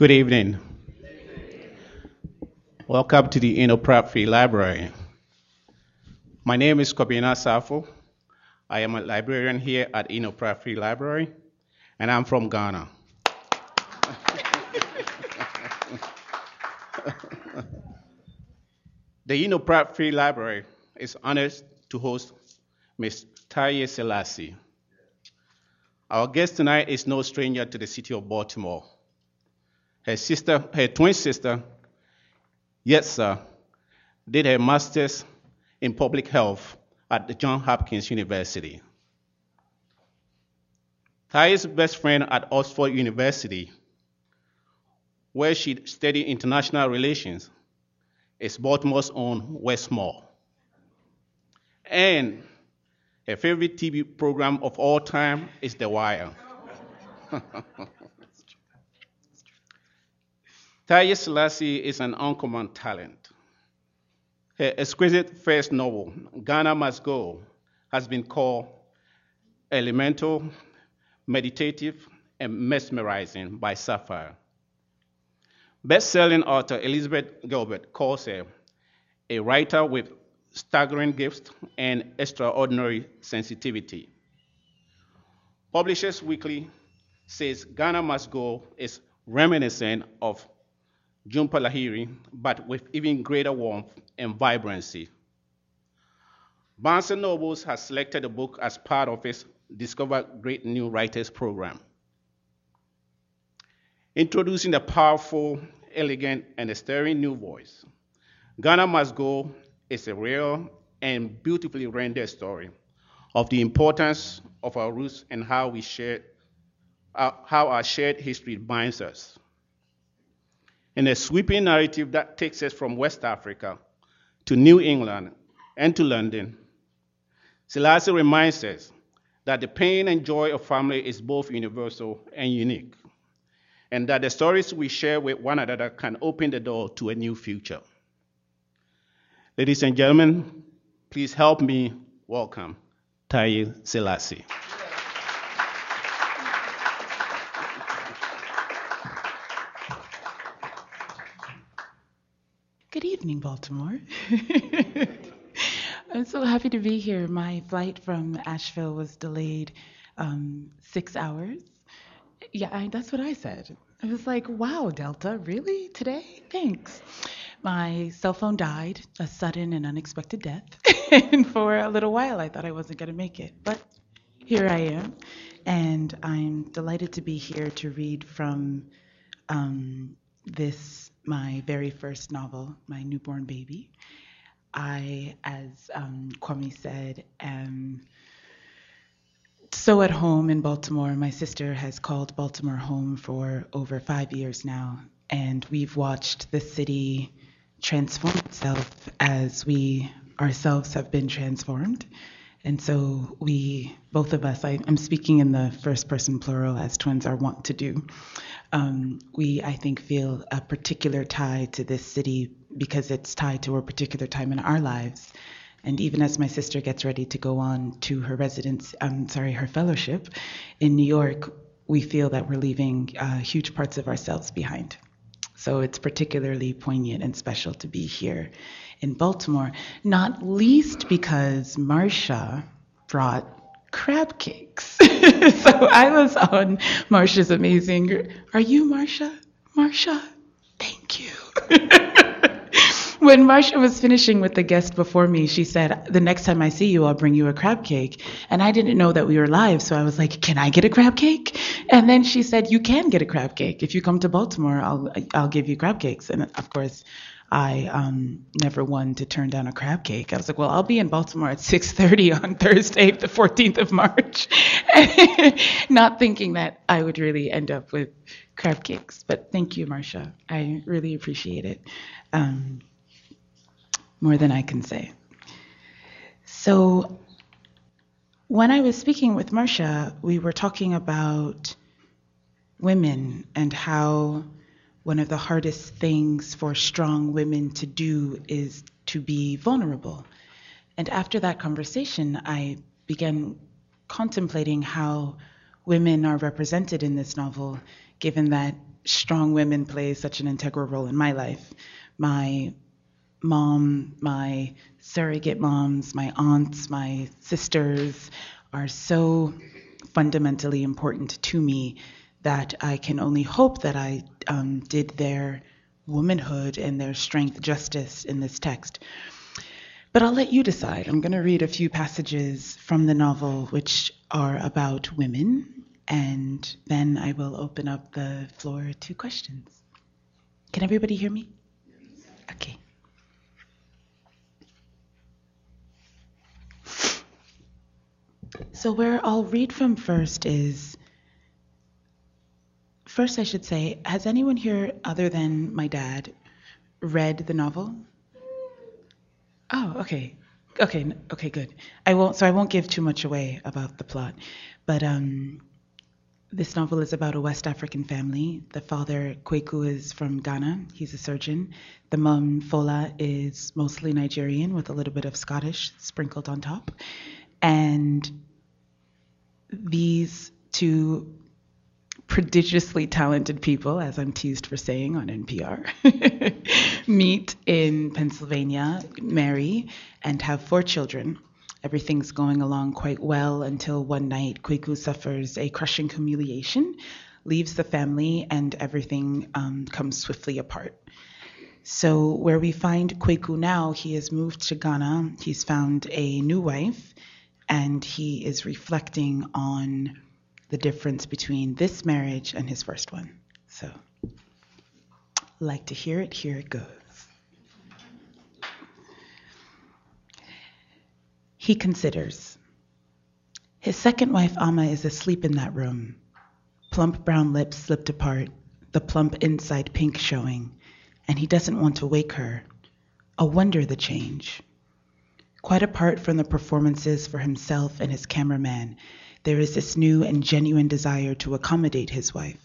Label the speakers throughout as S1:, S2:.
S1: Good evening. Welcome to the Enoch Pratt Free Library. My name is Kobina Safo. I am a librarian here at Enoch Pratt Free Library, and I'm from Ghana. the Enoch Pratt Free Library is honored to host Ms. Taiye Selasi. Our guest tonight is no stranger to the city of Baltimore. Her sister, her twin sister, Yetsa, did her master's in public health at the Johns Hopkins University. Taiye's best friend at Oxford University, where she studied international relations, is Baltimore's own Wes Moore. And her favorite TV program of all time is The Wire. Taiye Selasi is an uncommon talent. Her exquisite first novel, Ghana Must Go, has been called elemental, meditative, and mesmerizing by Sapphire. Best-selling author Elizabeth Gilbert calls her a writer with staggering gifts and extraordinary sensitivity. Publishers Weekly says Ghana Must Go is reminiscent of Jhumpa Lahiri, but with even greater warmth and vibrancy. Barnes & Nobles has selected the book as part of its Discover Great New Writers program. Introducing the powerful, elegant, and stirring new voice, Ghana Must Go is a real and beautifully rendered story of the importance of our roots and how we share, uh, how our shared history binds us. In a sweeping narrative that takes us from West Africa to New England and to London, Selasi reminds us that the pain and joy of family is both universal and unique, and that the stories we share with one another can open the door to a new future. Ladies and gentlemen, please help me welcome Taiye Selasi.
S2: Good evening, Baltimore. I'm so happy to be here. My flight from Asheville was delayed um, six hours. Yeah, I, that's what I said. I was like, wow, Delta, really? Today? Thanks. My cell phone died, a sudden and unexpected death. and for a little while, I thought I wasn't going to make it. But here I am. And I'm delighted to be here to read from um, this my very first novel, My Newborn Baby. I, as um, Kwame said, am so at home in Baltimore. My sister has called Baltimore home for over five years now, and we've watched the city transform itself as we ourselves have been transformed. And so we, both of us, I, am speaking in the first person plural as twins are wont to do. Um, we, I think, feel a particular tie to this city because it's tied to a particular time in our lives. And even as my sister gets ready to go on to her residence, I'm sorry, her fellowship in New York, we feel that we're leaving uh, huge parts of ourselves behind. So it's particularly poignant and special to be here in Baltimore, not least because Marcia brought crab cakes. so I was on Marsha's amazing. Are you Marsha? Marsha, thank you. when Marsha was finishing with the guest before me, she said, The next time I see you, I'll bring you a crab cake. And I didn't know that we were live, so I was like, Can I get a crab cake? And then she said, You can get a crab cake. If you come to Baltimore, I'll, I'll give you crab cakes. And of course, I um, never won to turn down a crab cake. I was like, well, I'll be in Baltimore at 6:30 on Thursday, the 14th of March, not thinking that I would really end up with crab cakes. But thank you, Marcia. I really appreciate it um, more than I can say. So when I was speaking with Marcia, we were talking about women and how one of the hardest things for strong women to do is to be vulnerable. And after that conversation, I began contemplating how women are represented in this novel, given that strong women play such an integral role in my life. My mom, my surrogate moms, my aunts, my sisters are so fundamentally important to me that I can only hope that I um, did their womanhood and their strength justice in this text. But I'll let you decide. I'm going to read a few passages from the novel which are about women, and then I will open up the floor to questions. Can everybody hear me? Okay. So, where I'll read from first is first, I should say, has anyone here, other than my dad, read the novel? Oh, okay. Okay, okay, good. I won't so I won't give too much away about the plot. But um this novel is about a West African family. The father, Kweku, is from Ghana. He's a surgeon. The mom, Fola, is mostly Nigerian with a little bit of Scottish sprinkled on top. And these two prodigiously talented people, as I'm teased for saying on NPR, meet in Pennsylvania, marry, and have four children. Everything's going along quite well until one night Kweku suffers a crushing humiliation, leaves the family, and everything um, comes swiftly apart. So, where we find Kweku now, he has moved to Ghana, he's found a new wife, and he is reflecting on the difference between this marriage and his first one. So, like to hear it, here it goes. He considers. His second wife, Ama, is asleep in that room. Plump brown lips slipped apart, the plump inside pink showing, and he doesn't want to wake her. A wonder the change. Quite apart from the performances for himself and his cameraman, there is this new and genuine desire to accommodate his wife.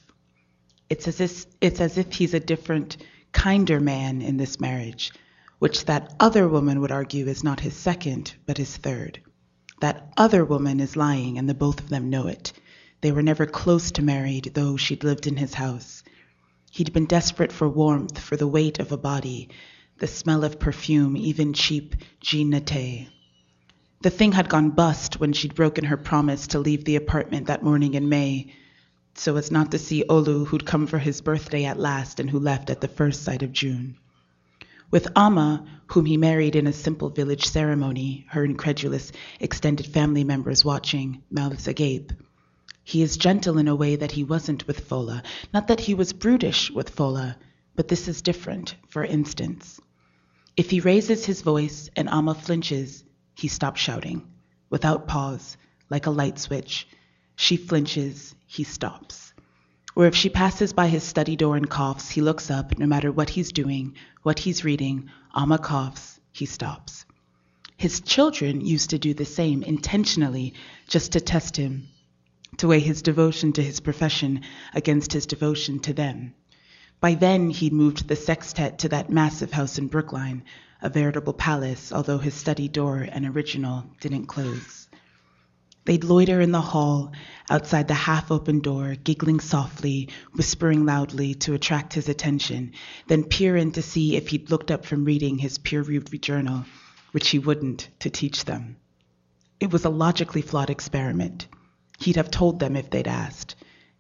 S2: It's as if, it's as if he's a different, kinder man in this marriage, which that other woman would argue is not his second, but his third. That other woman is lying, and the both of them know it. They were never close to married, though she'd lived in his house. He'd been desperate for warmth, for the weight of a body, the smell of perfume, even cheap Jean. The thing had gone bust when she'd broken her promise to leave the apartment that morning in May, so as not to see Olu, who'd come for his birthday at last and who left at the first sight of June. With Ama, whom he married in a simple village ceremony, her incredulous extended family members watching, mouths agape. He is gentle in a way that he wasn't with Fola. Not that he was brutish with Fola, but this is different, for instance. If he raises his voice and Ama flinches, he stops shouting, without pause, like a light switch. She flinches, he stops. Or if she passes by his study door and coughs, he looks up, no matter what he's doing, what he's reading, Ama coughs, he stops. His children used to do the same intentionally, just to test him, to weigh his devotion to his profession against his devotion to them. By then, he'd moved the sextet to that massive house in Brookline, a veritable palace, although his study door and original didn't close. They'd loiter in the hall, outside the half open door, giggling softly, whispering loudly to attract his attention, then peer in to see if he'd looked up from reading his peer reviewed journal, which he wouldn't, to teach them. It was a logically flawed experiment. He'd have told them if they'd asked.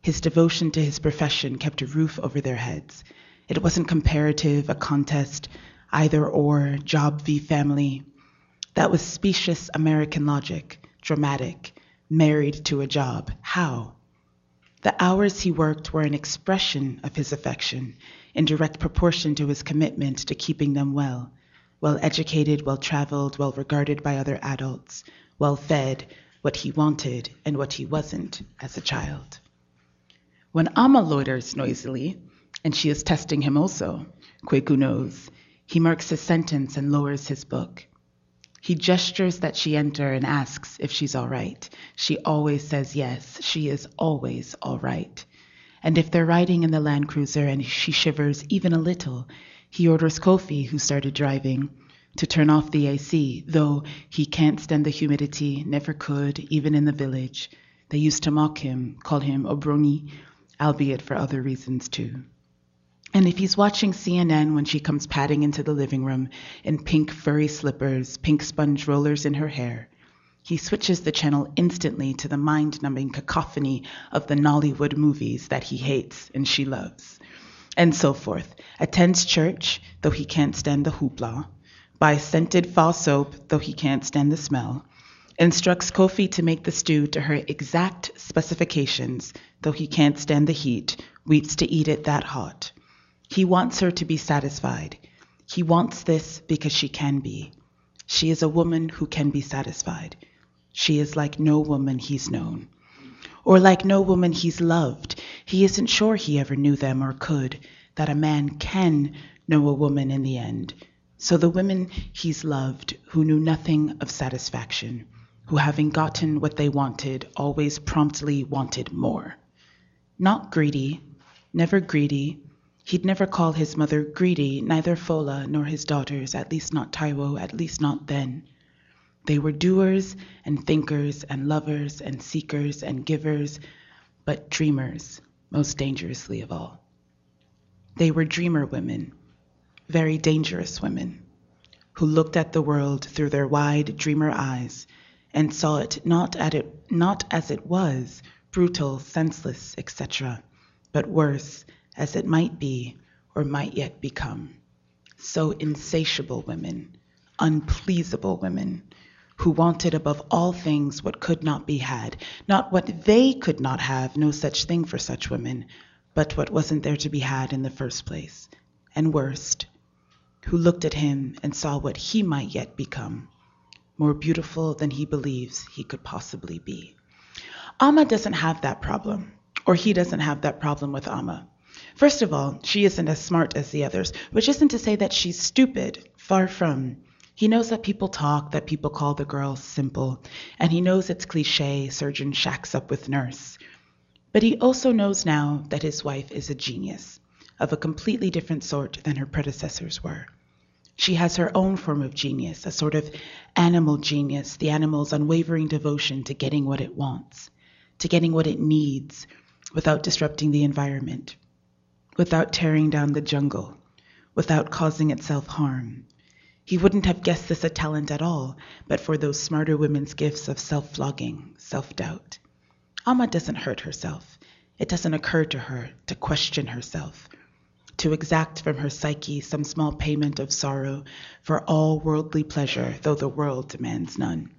S2: His devotion to his profession kept a roof over their heads. It wasn't comparative, a contest, either or, job v family. That was specious American logic, dramatic, married to a job. How? The hours he worked were an expression of his affection, in direct proportion to his commitment to keeping them well, well educated, well traveled, well regarded by other adults, well fed, what he wanted and what he wasn't as a child. When Ama loiters noisily, and she is testing him also, Kweku knows, he marks his sentence and lowers his book. He gestures that she enter and asks if she's all right. She always says yes. She is always all right. And if they're riding in the Land Cruiser and she shivers even a little, he orders Kofi, who started driving, to turn off the AC, though he can't stand the humidity, never could, even in the village. They used to mock him, call him Obroni, albeit for other reasons too. And if he's watching CNN when she comes padding into the living room in pink furry slippers, pink sponge rollers in her hair, he switches the channel instantly to the mind numbing cacophony of the Nollywood movies that he hates and she loves. And so forth. Attends church, though he can't stand the hoopla. Buys scented fall soap, though he can't stand the smell. Instructs Kofi to make the stew to her exact specifications, though he can't stand the heat, weeps to eat it that hot. He wants her to be satisfied. He wants this because she can be. She is a woman who can be satisfied. She is like no woman he's known. Or like no woman he's loved. He isn't sure he ever knew them or could, that a man can know a woman in the end. So the women he's loved who knew nothing of satisfaction, who having gotten what they wanted, always promptly wanted more. Not greedy, never greedy, He'd never call his mother greedy, neither Fola nor his daughters, at least not Taiwo, at least not then. They were doers and thinkers and lovers and seekers and givers, but dreamers, most dangerously of all. They were dreamer women, very dangerous women, who looked at the world through their wide dreamer eyes and saw it not, at it, not as it was, brutal, senseless, etc., but worse, as it might be or might yet become. So insatiable women, unpleasable women, who wanted above all things what could not be had, not what they could not have, no such thing for such women, but what wasn't there to be had in the first place. And worst, who looked at him and saw what he might yet become, more beautiful than he believes he could possibly be. Ama doesn't have that problem, or he doesn't have that problem with Ama. First of all, she isn't as smart as the others, which isn't to say that she's stupid. Far from. He knows that people talk, that people call the girl simple, and he knows it's cliche surgeon shacks up with nurse. But he also knows now that his wife is a genius, of a completely different sort than her predecessors were. She has her own form of genius, a sort of animal genius, the animal's unwavering devotion to getting what it wants, to getting what it needs, without disrupting the environment without tearing down the jungle, without causing itself harm. He wouldn't have guessed this a talent at all, but for those smarter women's gifts of self flogging, self doubt. Ama doesn't hurt herself. It doesn't occur to her to question herself, to exact from her psyche some small payment of sorrow for all worldly pleasure, though the world demands none.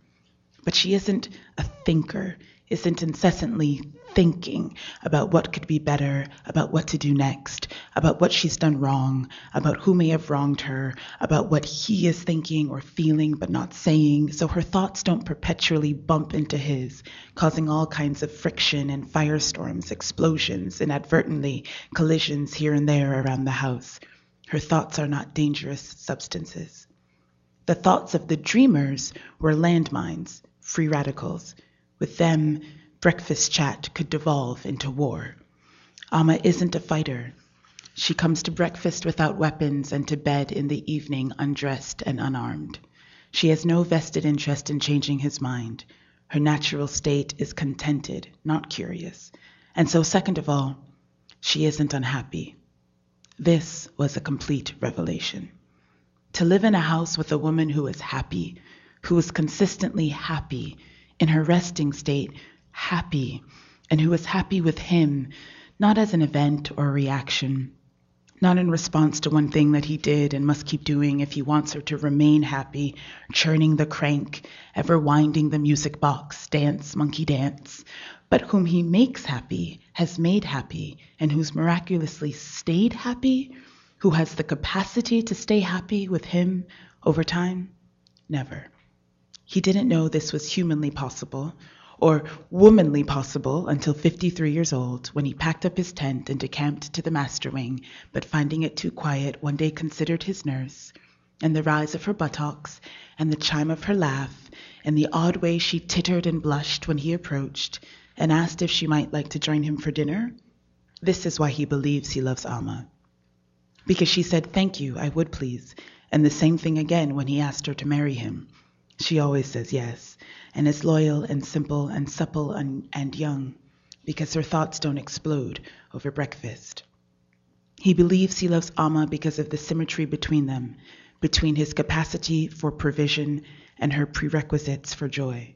S2: But she isn't a thinker, isn't incessantly thinking about what could be better, about what to do next, about what she's done wrong, about who may have wronged her, about what he is thinking or feeling but not saying, so her thoughts don't perpetually bump into his, causing all kinds of friction and firestorms, explosions, inadvertently collisions here and there around the house. Her thoughts are not dangerous substances. The thoughts of the dreamers were landmines, free radicals. With them, breakfast chat could devolve into war. Ama isn't a fighter. She comes to breakfast without weapons and to bed in the evening undressed and unarmed. She has no vested interest in changing his mind. Her natural state is contented, not curious. And so, second of all, she isn't unhappy. This was a complete revelation. To live in a house with a woman who is happy, who is consistently happy in her resting state, happy, and who is happy with him, not as an event or a reaction, not in response to one thing that he did and must keep doing if he wants her to remain happy, churning the crank, ever winding the music box, dance, monkey dance, but whom he makes happy, has made happy, and who's miraculously stayed happy, who has the capacity to stay happy with him over time? Never. He didn't know this was humanly possible or womanly possible until 53 years old, when he packed up his tent and decamped to the master wing, but finding it too quiet, one day considered his nurse, and the rise of her buttocks, and the chime of her laugh, and the odd way she tittered and blushed when he approached, and asked if she might like to join him for dinner. This is why he believes he loves Ama. Because she said, Thank you, I would please, and the same thing again when he asked her to marry him. She always says yes, and is loyal and simple and supple and, and young. because her thoughts don't explode over breakfast. He believes he loves Ama because of the symmetry between them, between his capacity for provision and her prerequisites for joy,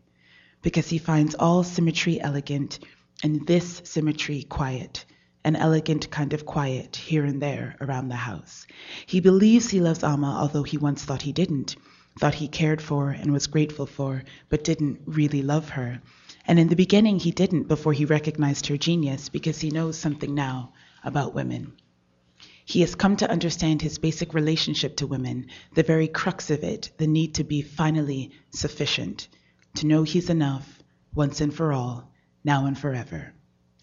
S2: because he finds all symmetry elegant and this symmetry quiet, an elegant kind of quiet here and there around the house. He believes he loves Ama, although he once thought he didn't, thought he cared for and was grateful for, but didn't really love her. And in the beginning, he didn't before he recognized her genius because he knows something now about women. He has come to understand his basic relationship to women, the very crux of it, the need to be finally sufficient, to know he's enough once and for all, now and forever.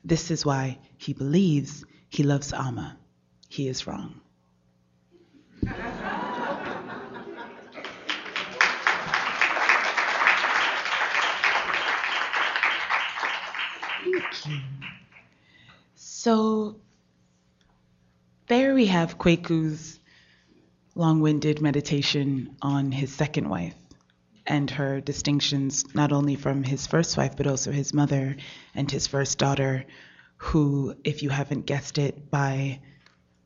S2: This is why he believes he loves Ama. He is wrong. So there we have Kweku's long winded meditation on his second wife and her distinctions, not only from his first wife, but also his mother and his first daughter, who, if you haven't guessed it by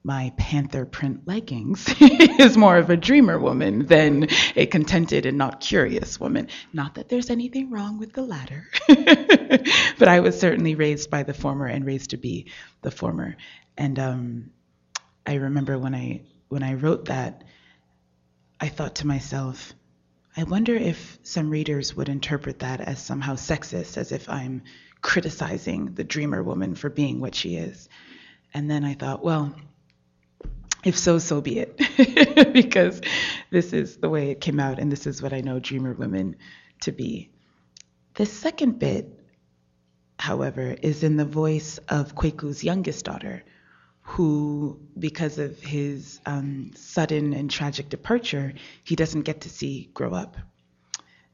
S2: my panther print leggings, is more of a dreamer woman than a contented and not curious woman. Not that there's anything wrong with the latter, but I was certainly raised by the former and raised to be the former. And um, I remember when I when I wrote that, I thought to myself, I wonder if some readers would interpret that as somehow sexist, as if I'm criticizing the dreamer woman for being what she is. And then I thought, well, if so, so be it, because this is the way it came out, and this is what I know dreamer women to be. The second bit, however, is in the voice of Kweku's youngest daughter, who, because of his um, sudden and tragic departure, he doesn't get to see grow up.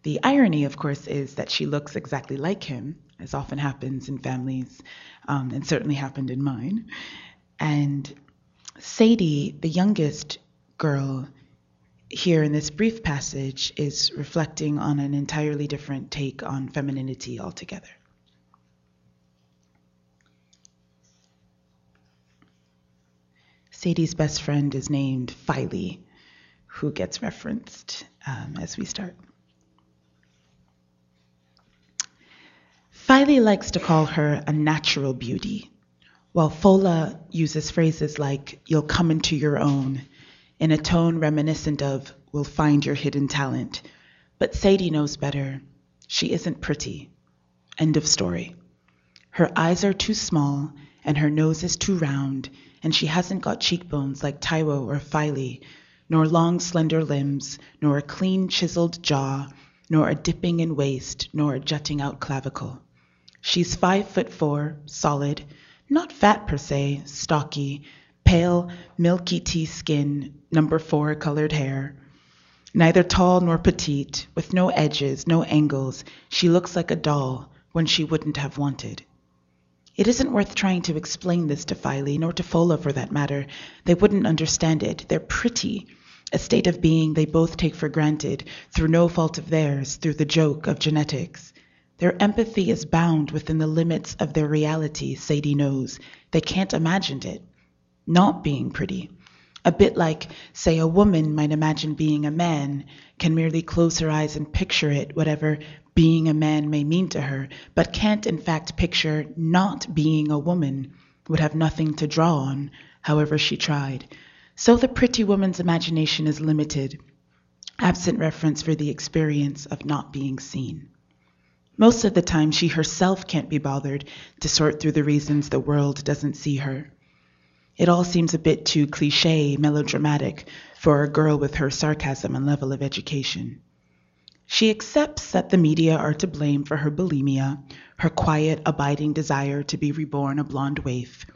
S2: The irony, of course, is that she looks exactly like him, as often happens in families, um, and certainly happened in mine. And Sadie, the youngest girl, here in this brief passage, is reflecting on an entirely different take on femininity altogether. Sadie's best friend is named Philae, who gets referenced um, as we start. Philae likes to call her a natural beauty, while Fola uses phrases like, you'll come into your own, in a tone reminiscent of, we'll find your hidden talent. But Sadie knows better. She isn't pretty. End of story. Her eyes are too small, and her nose is too round, and she hasn't got cheekbones like Taiwo or Philae, nor long slender limbs, nor a clean chiseled jaw, nor a dipping in waist, nor a jutting out clavicle. She's five foot four, solid, not fat per se, stocky, pale, milky tea skin, number four colored hair. Neither tall nor petite, with no edges, no angles, she looks like a doll when she wouldn't have wanted. It isn't worth trying to explain this to Philae, nor to Fola for that matter. They wouldn't understand it. They're pretty, a state of being they both take for granted, through no fault of theirs, through the joke of genetics. Their empathy is bound within the limits of their reality, Sadie knows. They can't imagine it. Not being pretty. A bit like, say, a woman might imagine being a man, can merely close her eyes and picture it, whatever being a man may mean to her, but can't in fact picture not being a woman, would have nothing to draw on, however she tried. So the pretty woman's imagination is limited, absent reference for the experience of not being seen. Most of the time, she herself can't be bothered to sort through the reasons the world doesn't see her. It all seems a bit too cliche, melodramatic for a girl with her sarcasm and level of education. She accepts that the media are to blame for her bulimia, her quiet, abiding desire to be reborn a blonde waif,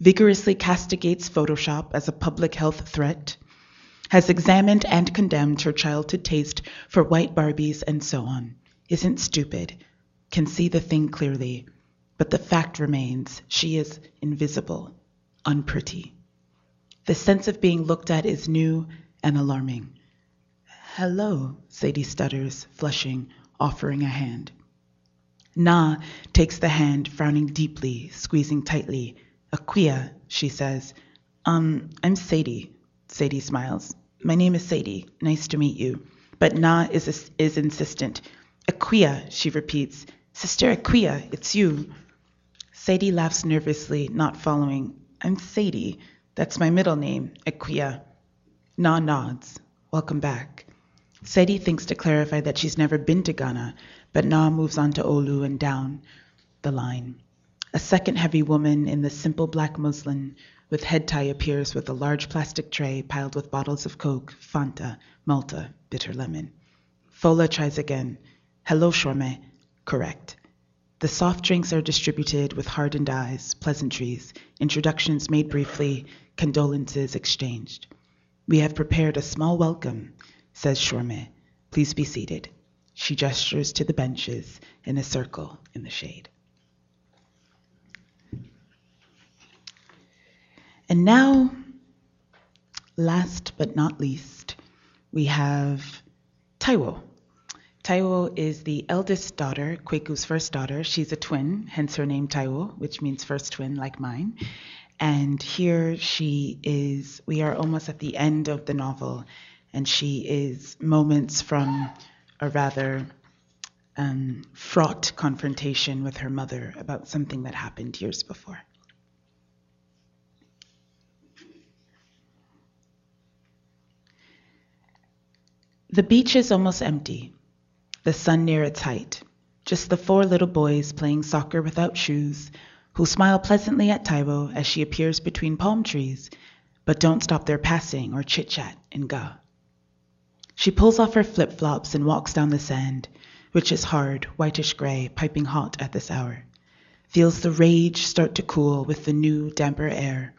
S2: vigorously castigates Photoshop as a public health threat, has examined and condemned her childhood taste for white Barbies and so on, isn't stupid, can see the thing clearly, but the fact remains she is invisible, unpretty. The sense of being looked at is new and alarming. Hello, Sadie stutters, flushing, offering a hand. Na takes the hand, frowning deeply, squeezing tightly. Aquia, she says. Um, I'm Sadie. Sadie smiles. My name is Sadie. Nice to meet you. But Na is, is insistent. Aquia, she repeats. Sister Aquia, it's you. Sadie laughs nervously, not following. I'm Sadie. That's my middle name, Aquia. Na nods. Welcome back. Sadie thinks to clarify that she's never been to Ghana, but Na moves on to Olu and down the line. A second heavy woman in the simple black muslin with head tie appears with a large plastic tray piled with bottles of Coke, Fanta, Malta, bitter lemon. Fola tries again. Hello, Shorme. Correct. The soft drinks are distributed with hardened eyes, pleasantries, introductions made briefly, condolences exchanged. We have prepared a small welcome, says Shorme. Please be seated. She gestures to the benches in a circle in the shade. And now, last but not least, we have Taiwo. Taiwo is the eldest daughter, Kweku's first daughter. She's a twin, hence her name Taiwo, which means first twin, like mine. And here she is, we are almost at the end of the novel, and she is moments from a rather um, fraught confrontation with her mother about something that happened years before. The beach is almost empty, the sun near its height. Just the four little boys playing soccer without shoes, who smile pleasantly at Taiwo as she appears between palm trees, but don't stop their passing or chit chat in Ga. She pulls off her flip flops and walks down the sand, which is hard, whitish gray, piping hot at this hour. Feels the rage start to cool with the new, damper air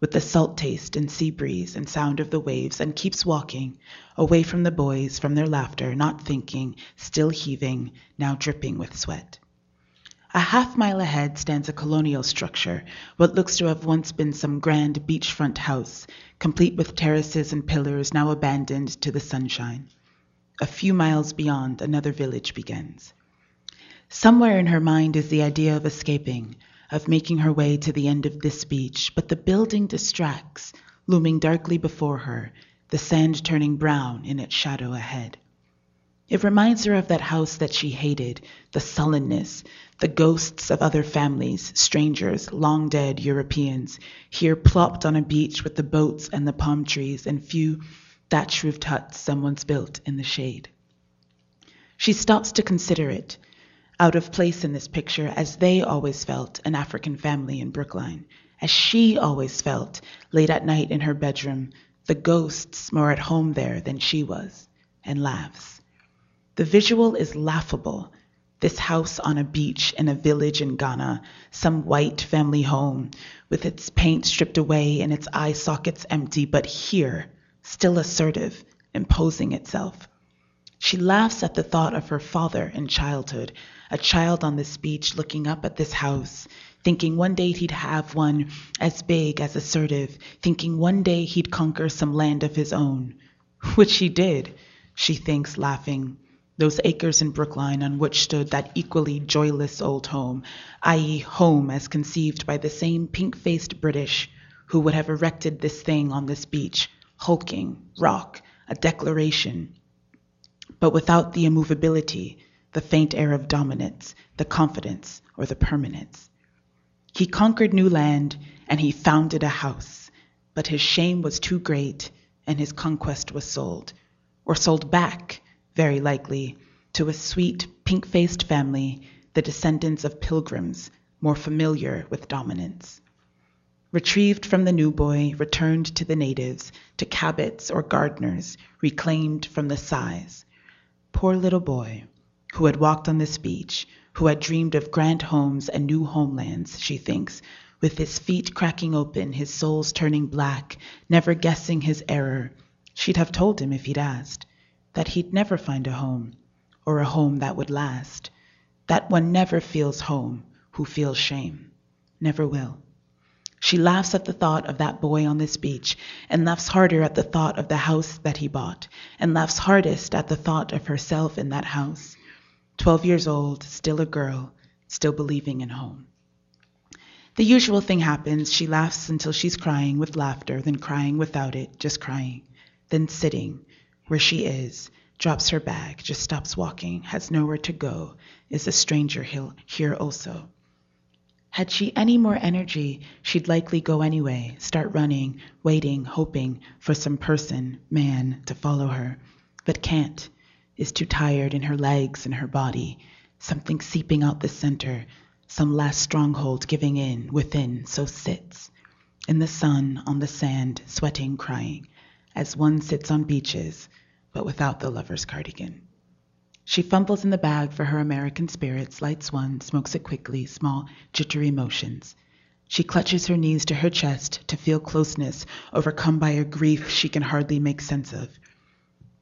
S2: with the salt taste and sea breeze and sound of the waves, and keeps walking, away from the boys, from their laughter, not thinking, still heaving, now dripping with sweat. A half mile ahead stands a colonial structure, what looks to have once been some grand beachfront house, complete with terraces and pillars now abandoned to the sunshine. A few miles beyond, another village begins. Somewhere in her mind is the idea of escaping, of making her way to the end of this beach, but the building distracts, looming darkly before her, the sand turning brown in its shadow ahead. It reminds her of that house that she hated, the sullenness, the ghosts of other families, strangers, long dead Europeans, here plopped on a beach with the boats and the palm trees and few thatch roofed huts someone's built in the shade. She stops to consider it, out of place in this picture as they always felt, an African family in Brookline, as she always felt, late at night in her bedroom, the ghosts more at home there than she was, and laughs. The visual is laughable. This house on a beach in a village in Ghana, some white family home, with its paint stripped away and its eye sockets empty, but here, still assertive, imposing itself. She laughs at the thought of her father in childhood, a child on this beach looking up at this house, thinking one day he'd have one as big, as assertive, thinking one day he'd conquer some land of his own. Which he did, she thinks, laughing. Those acres in Brookline on which stood that equally joyless old home, i.e., home as conceived by the same pink faced British who would have erected this thing on this beach, hulking, rock, a declaration, but without the immovability, the faint air of dominance, the confidence, or the permanence. He conquered new land and he founded a house, but his shame was too great and his conquest was sold, or sold back, very likely, to a sweet, pink faced family, the descendants of pilgrims, more familiar with dominance. Retrieved from the new boy, returned to the natives, to cabots or gardeners, reclaimed from the size. Poor little boy who had walked on this beach, who had dreamed of grand homes and new homelands, she thinks, with his feet cracking open, his soles turning black, never guessing his error. She'd have told him if he'd asked that he'd never find a home, or a home that would last, that one never feels home who feels shame, never will. She laughs at the thought of that boy on this beach, and laughs harder at the thought of the house that he bought, and laughs hardest at the thought of herself in that house. Twelve years old, still a girl, still believing in home. The usual thing happens. She laughs until she's crying with laughter, then crying without it, just crying, then sitting where she is, drops her bag, just stops walking, has nowhere to go, is a stranger here also. Had she any more energy, she'd likely go anyway, start running, waiting, hoping for some person, man, to follow her, but can't, is too tired in her legs and her body, something seeping out the center, some last stronghold giving in within, so sits in the sun, on the sand, sweating, crying, as one sits on beaches, but without the lover's cardigan. She fumbles in the bag for her American spirits, lights one, smokes it quickly, small, jittery motions. She clutches her knees to her chest to feel closeness, overcome by a grief she can hardly make sense of.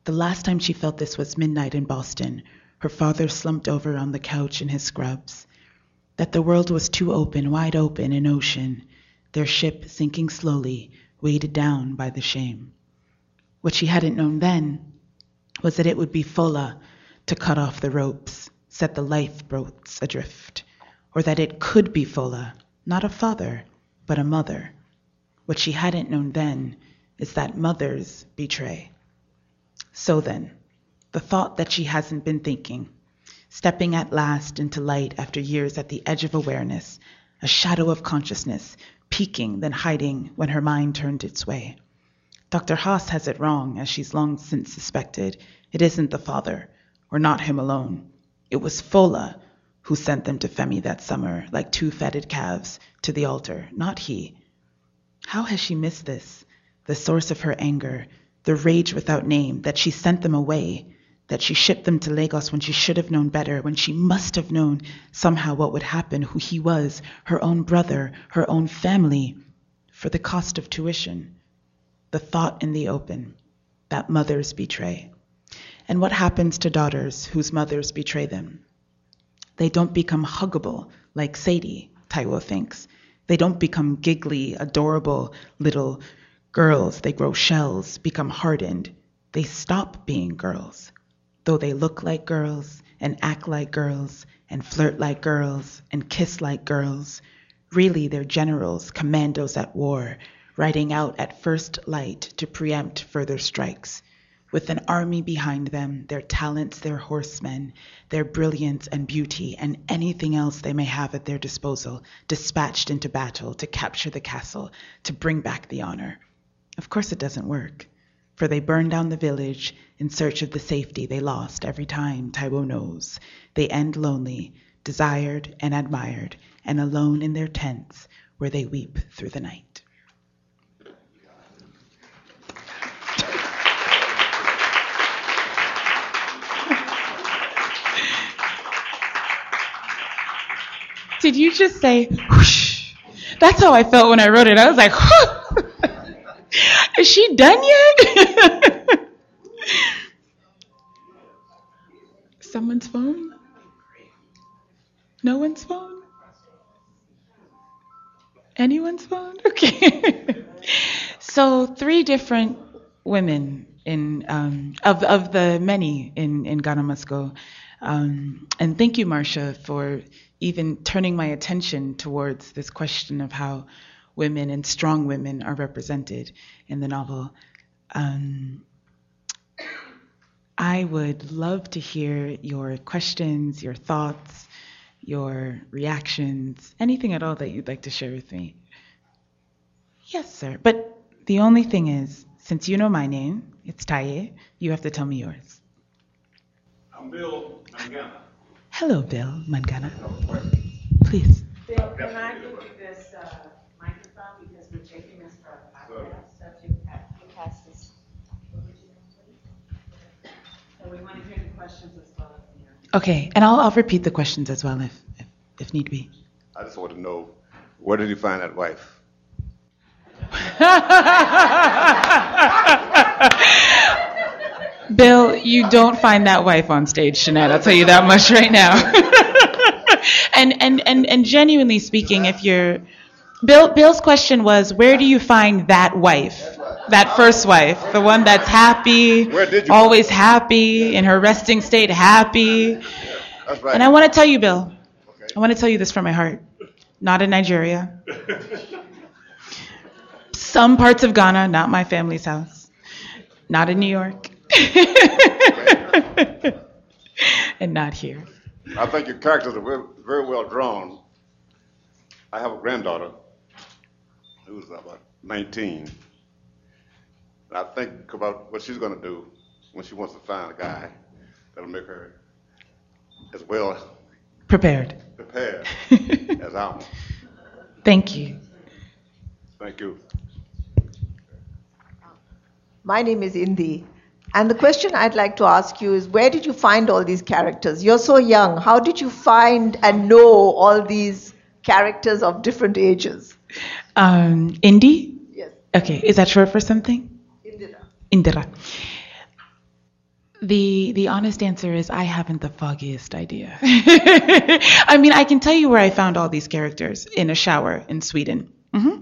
S2: The last time she felt this was midnight in Boston, her father slumped over on the couch in his scrubs that the world was too open, wide open, an ocean, their ship sinking slowly, weighted down by the shame. What she hadn't known then was that it would be Fola to cut off the ropes, set the lifeboats adrift, or that it could be Fola, not a father, but a mother. What she hadn't known then is that mothers betray. So then, the thought that she hasn't been thinking, stepping at last into light after years at the edge of awareness, a shadow of consciousness, peeking, then hiding when her mind turned its way. Dr. Haas has it wrong, as she's long since suspected. It isn't the father, or not him alone. It was Fola who sent them to Femi that summer, like two fatted calves, to the altar, not he. How has she missed this? The source of her anger, the rage without name, that she sent them away, that she shipped them to Lagos when she should have known better, when she must have known somehow what would happen, who he was, her own brother, her own family, for the cost of tuition. The thought in the open that mothers betray. And what happens to daughters whose mothers betray them? They don't become huggable like Sadie, Taiwo thinks. They don't become giggly, adorable little girls. They grow shells, become hardened. They stop being girls though they look like girls and act like girls and flirt like girls and kiss like girls, really they're generals, commandos at war, riding out at first light to preempt further strikes. With an army behind them, their talents, their horsemen, their brilliance and beauty, and anything else they may have at their disposal, dispatched into battle to capture the castle, to bring back the honor. Of course, it doesn't work for they burn down the village in search of the safety they lost every time Taiwo knows. They end lonely, desired and admired, and alone in their tents where they weep through the night. Did you just say whoosh? That's how I felt when I wrote it. I was like, Is she done yet? Someone's phone? No one's phone? Anyone's phone? Okay. so three different women in um, of of the many in in Ghana Must. Um, and thank you, Marcia, for even turning my attention towards this question of how women and strong women are represented in the novel. Um, I would love to hear your questions, your thoughts, your reactions, anything at all that you'd like to share with me. Yes, sir. But the only thing is, since you know my name, it's Taiye, you have to tell me yours.
S3: I'm Bill Mangana.
S2: Hello, Bill Mangana. Please.
S4: Bill, can I give you this uh, microphone because we're taking this for a podcast? So if you pa- you pass this over to them, please. And we want to hear the questions as well as the.
S2: Okay, and I'll, I'll repeat the questions as well if, if, if need be.
S3: I just want to know, where did you find that wife?
S2: Bill, you don't find that wife on stage, Jeanette. I'll tell you that much right now. and, and, and, and genuinely speaking, if you're Bill, Bill's question was, where do you find that wife? That first wife, the one that's happy,
S3: Where did you
S2: always happy, in her resting state, happy.
S3: Right.
S2: And I want to tell you, Bill,
S3: Okay.
S2: I want to tell you this from my heart. Not in Nigeria. Some parts of Ghana, not my family's house. Not in New York. and not here.
S3: I think your characters are very, very well drawn. I have a granddaughter who's about 19. And I think about what she's going to do when she wants to find a guy that'll make her as well
S2: Prepared.
S3: prepared as I am.
S2: Thank you.
S3: Thank you.
S5: My name is Indi. And the question I'd like to ask you is where did you find all these characters? You're so young. How did you find and know all these characters of different ages?
S2: Um, Indy?
S5: Yes,
S2: Okay, is that short for something?
S5: Indira.
S2: The the honest answer is I haven't the foggiest idea. I mean, I can tell you where I found all these characters in a shower in Sweden. hmm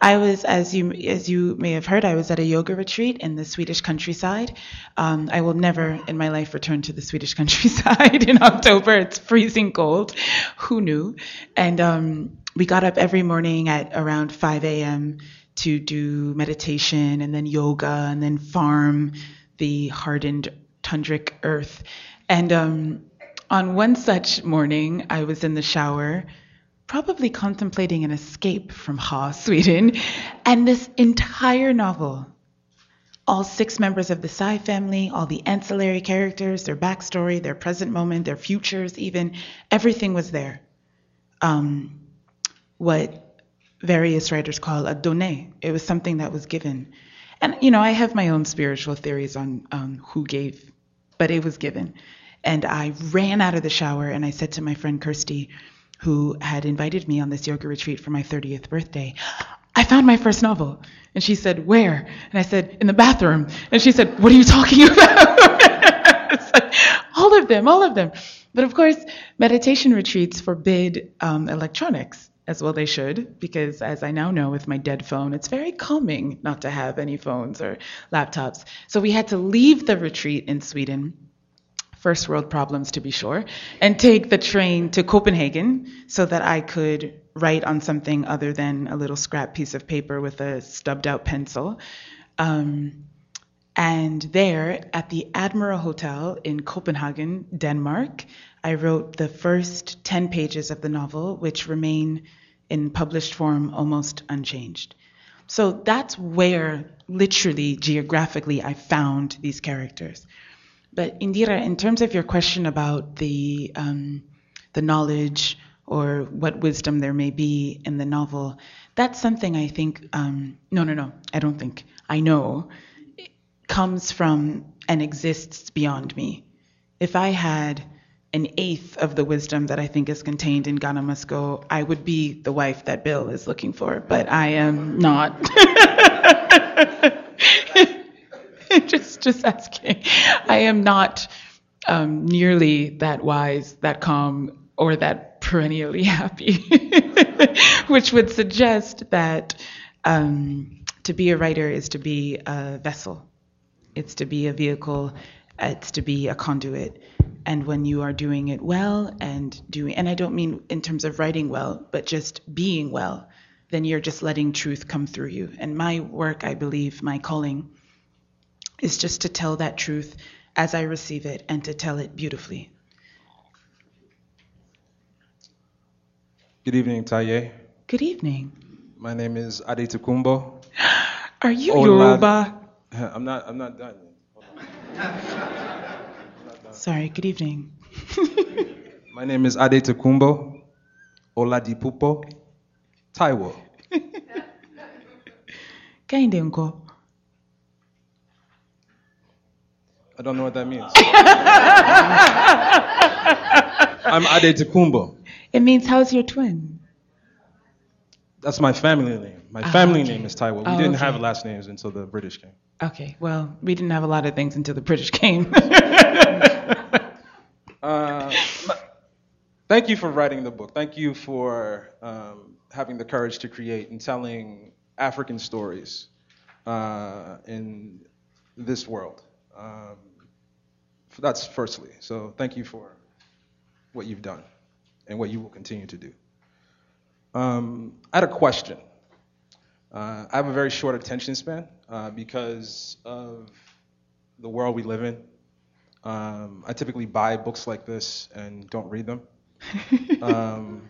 S2: I was, as you as you may have heard, I was at a yoga retreat in the Swedish countryside. Um, I will never in my life return to the Swedish countryside in October. It's freezing cold. Who knew? And um, we got up every morning at around 5 a.m. to do meditation and then yoga and then farm the hardened tundric earth. And um, on one such morning, I was in the shower, probably contemplating an escape from Ha, Sweden, and this entire novel. All six members of the Sai family, all the ancillary characters, their backstory, their present moment, their futures, even everything was there. Um, what various writers call a donné. It was something that was given. And, you know, I have my own spiritual theories on um, who gave, but it was given. And I ran out of the shower and I said to my friend Kirsty, who had invited me on this yoga retreat for my 30th birthday, I found my first novel. And she said, Where? And I said, In the bathroom. And she said, What are you talking about? Like, all of them, all of them. But of course, meditation retreats forbid um, electronics, as well they should, because as I now know with my dead phone, it's very calming not to have any phones or laptops. So we had to leave the retreat in Sweden first world problems to be sure, and take the train to Copenhagen so that I could write on something other than a little scrap piece of paper with a stubbed out pencil. Um, and there at the Admiral Hotel in Copenhagen, Denmark, I wrote the first 10 pages of the novel, which remain in published form almost unchanged. So that's where, literally, geographically, I found these characters. But Indira, in terms of your question about the um, the knowledge or what wisdom there may be in the novel, that's something I think. Um, no, no, no. I don't think. I know it comes from and exists beyond me. If I had an eighth of the wisdom that I think is contained in Ghana Must Go, I would be the wife that Bill is looking for. But I am not. just just asking. I am not um, nearly that wise, that calm, or that perennially happy, which would suggest that um, to be a writer is to be a vessel. It's to be a vehicle. It's to be a conduit. And when you are doing it well and doing, and I don't mean in terms of writing well, but just being well, then you're just letting truth come through you. And my work, I believe, my calling, is just to tell that truth as I receive it and to tell it beautifully.
S6: Good evening, Taiye.
S2: Good evening.
S6: My name is Adetokunbo.
S2: Are you
S6: Hola.
S2: Yoruba?
S6: I'm not. I'm not done.
S2: Sorry, good evening.
S6: My name is Adetokunbo. Oladipupo. Taiwo.
S2: Kehinde nko.
S6: I don't know what that means. I'm Adetokunbo.
S2: It means how's your twin?
S6: That's my family name. My family
S2: okay.
S6: name is Taiwo. We
S2: Oh,
S6: didn't
S2: okay.
S6: have last names until the British came.
S2: Okay, well, we didn't have a lot of things until the British came.
S6: Uh, thank you for writing the book. Thank you for um, having the courage to create and telling African stories uh, in this world. Um, that's firstly. So thank you for what you've done. and what you will continue to do. Um, I had a question. Uh, I have a very short attention span uh, because of the world we live in. Um, I typically buy books like this and don't read them, um,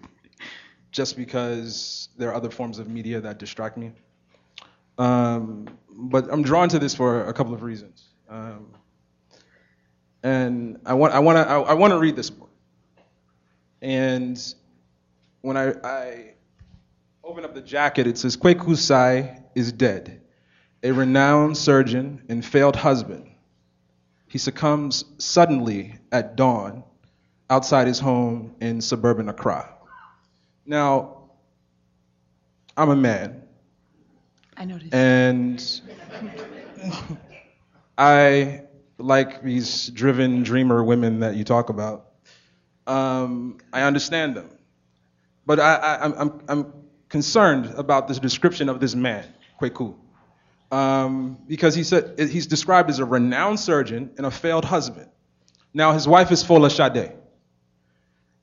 S6: just because there are other forms of media that distract me. Um, but I'm drawn to this for a couple of reasons. Um, and I want I want to I, I want to read this book. And when I, I open up the jacket, it says Kweku Sai is dead, a renowned surgeon and failed husband. He succumbs suddenly at dawn outside his home in suburban Accra. Now, I'm a man,
S2: I noticed.
S6: and I like these driven dreamer women that you talk about. Um, I understand them, but I, I, I'm, I'm, concerned about this description of this man, Kweku, um, because he said he's described as a renowned surgeon and a failed husband. Now his wife is Folashade.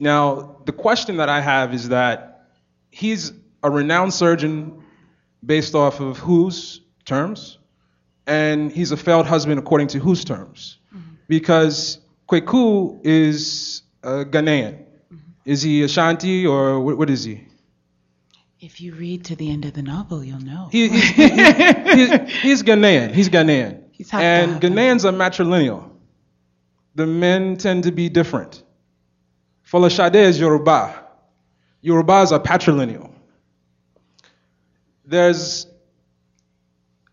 S6: Now the question that I have is that he's a renowned surgeon based off of whose terms? And he's a failed husband according to whose terms? Because Kweku is a Ghanaian. Is he Ashanti or what, what is he?
S2: If you read to the end of the novel, you'll know.
S6: He, he, he, he- he's Ghanaian. He's Ghanaian.
S2: He's
S6: and. Ghanaians are matrilineal. The men tend to be different. Folashade is Yoruba. Yorubas are patrilineal. There's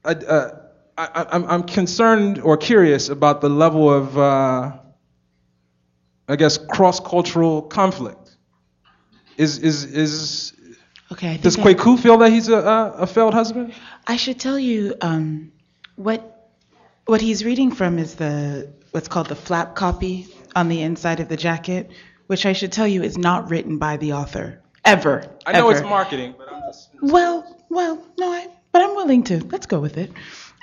S6: a, a, I, I- I'm, I'm concerned or curious about the level of, uh, I guess, cross-cultural conflict. Is, is, is,
S2: Okay, I
S6: does Kweku feel that he's a, a, a failed husband?
S2: I should tell you um, what what he's reading from is the what's called the flap copy on the inside of the jacket, which I should tell you is not written by the author ever.
S6: I know
S2: ever.
S6: it's marketing, but I'm just.
S2: Well, well, no, I, but I'm willing to. Let's go with it.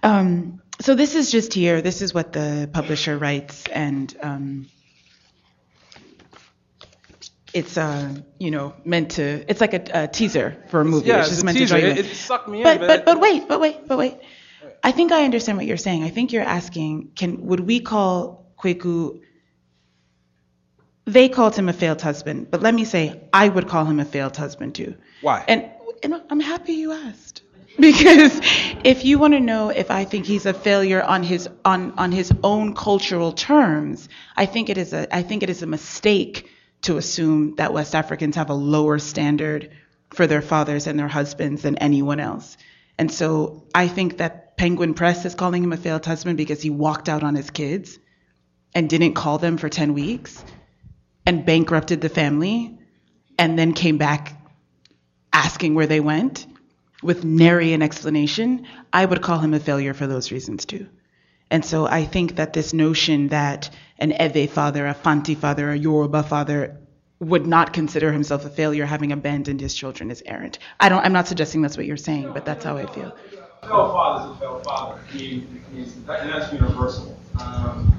S2: Um, so this is just here. This is what the publisher writes, and um, it's uh, you know, meant to. It's like a, a teaser for a movie.
S6: Yeah,
S2: it's just
S6: a
S2: meant
S6: teaser.
S2: to draw you
S6: It-
S2: in.
S6: it sucked me in,
S2: but,
S6: but-
S2: but but wait, but wait, but wait. I think I understand what you're saying. I think you're asking, can would we call Kweku? They called him a failed husband, but let me say, I would call him a failed husband too.
S6: Why?
S2: And, and I'm happy you asked. Because if you want to know if I think he's a failure on his on, on his own cultural terms, I think it is a I think it is a mistake to assume that West Africans have a lower standard for their fathers and their husbands than anyone else. And so I think that Penguin Press is calling him a failed husband because he walked out on his kids and didn't call them for 10 weeks and bankrupted the family and then came back asking where they went with nary an explanation, I would call him a failure for those reasons too. And so I think that this notion that an Ewe father, a Fanti father, a Yoruba father would not consider himself a failure having abandoned his children is errant. I don't I'm not suggesting that's what you're saying, but that's how I feel.
S6: failed father is a failed father. I mean, I mean, that, and that's universal. Um,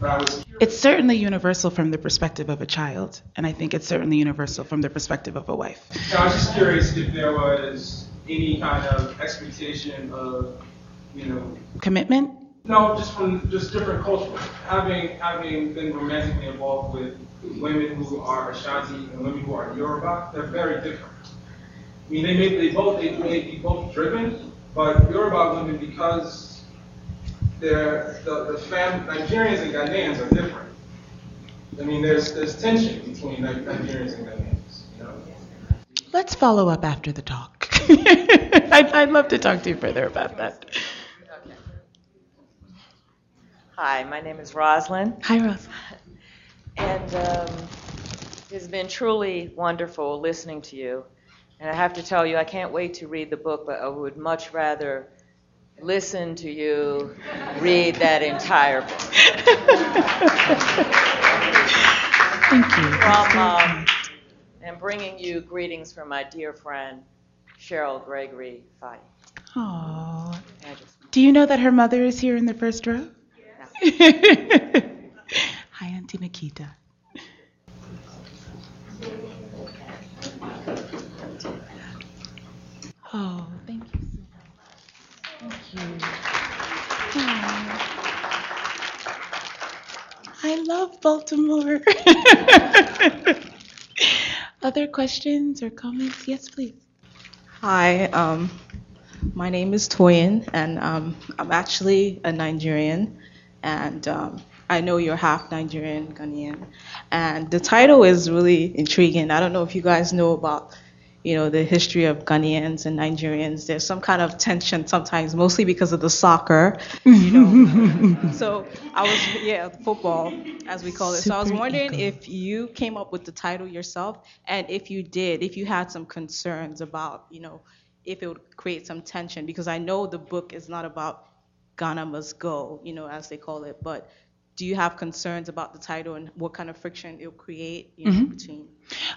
S6: but I was
S2: It's certainly universal from the perspective of a child, and I think it's certainly universal from the perspective of a wife.
S6: I was just curious if there was any kind of expectation of, you know,
S2: Commitment?
S6: No, just from just different cultures. Having having been romantically involved with women who are Ashanti and women who are Yoruba, they're very different. I mean, they may they both they may be both driven, but Yoruba women because they're the, the fam Nigerians and Ghanaians are different. I mean, there's there's tension between Nigerians and Ghanaians. You know.
S2: Let's follow up after the talk. I'd, I'd love to talk to you further about that.
S7: Hi, my name is Roslyn,
S2: Hi, Ross.
S7: and um, it's been truly wonderful listening to you. And I have to tell you, I can't wait to read the book, but I would much rather listen to you read that entire book.
S2: Thank you.
S7: From, um, and bringing you greetings from my dear friend, Cheryl Gregory Fight.
S2: Aww. Do you know that her mother is here in the first row? Hi, Auntie Nikita. Oh, thank you so much. Thank you. Oh. I love Baltimore. Other questions or comments? Yes, please.
S8: Hi, um, my name is Toyin, and um, I'm actually a Nigerian and um, I know you're half Nigerian, Ghanaian, and the title is really intriguing. I don't know if you guys know about, you know, the history of Ghanaians and Nigerians. There's some kind of tension sometimes, mostly because of the soccer, you know. so I was, yeah, football, as we call it. so I was wondering
S2: ego.
S8: if you came up with the title yourself, and if you did, if you had some concerns about, you know, if it would create some tension, because I know the book is not about Ghana must go, you know, as they call it, but do you have concerns about the title and what kind of friction it'll create, you know, between?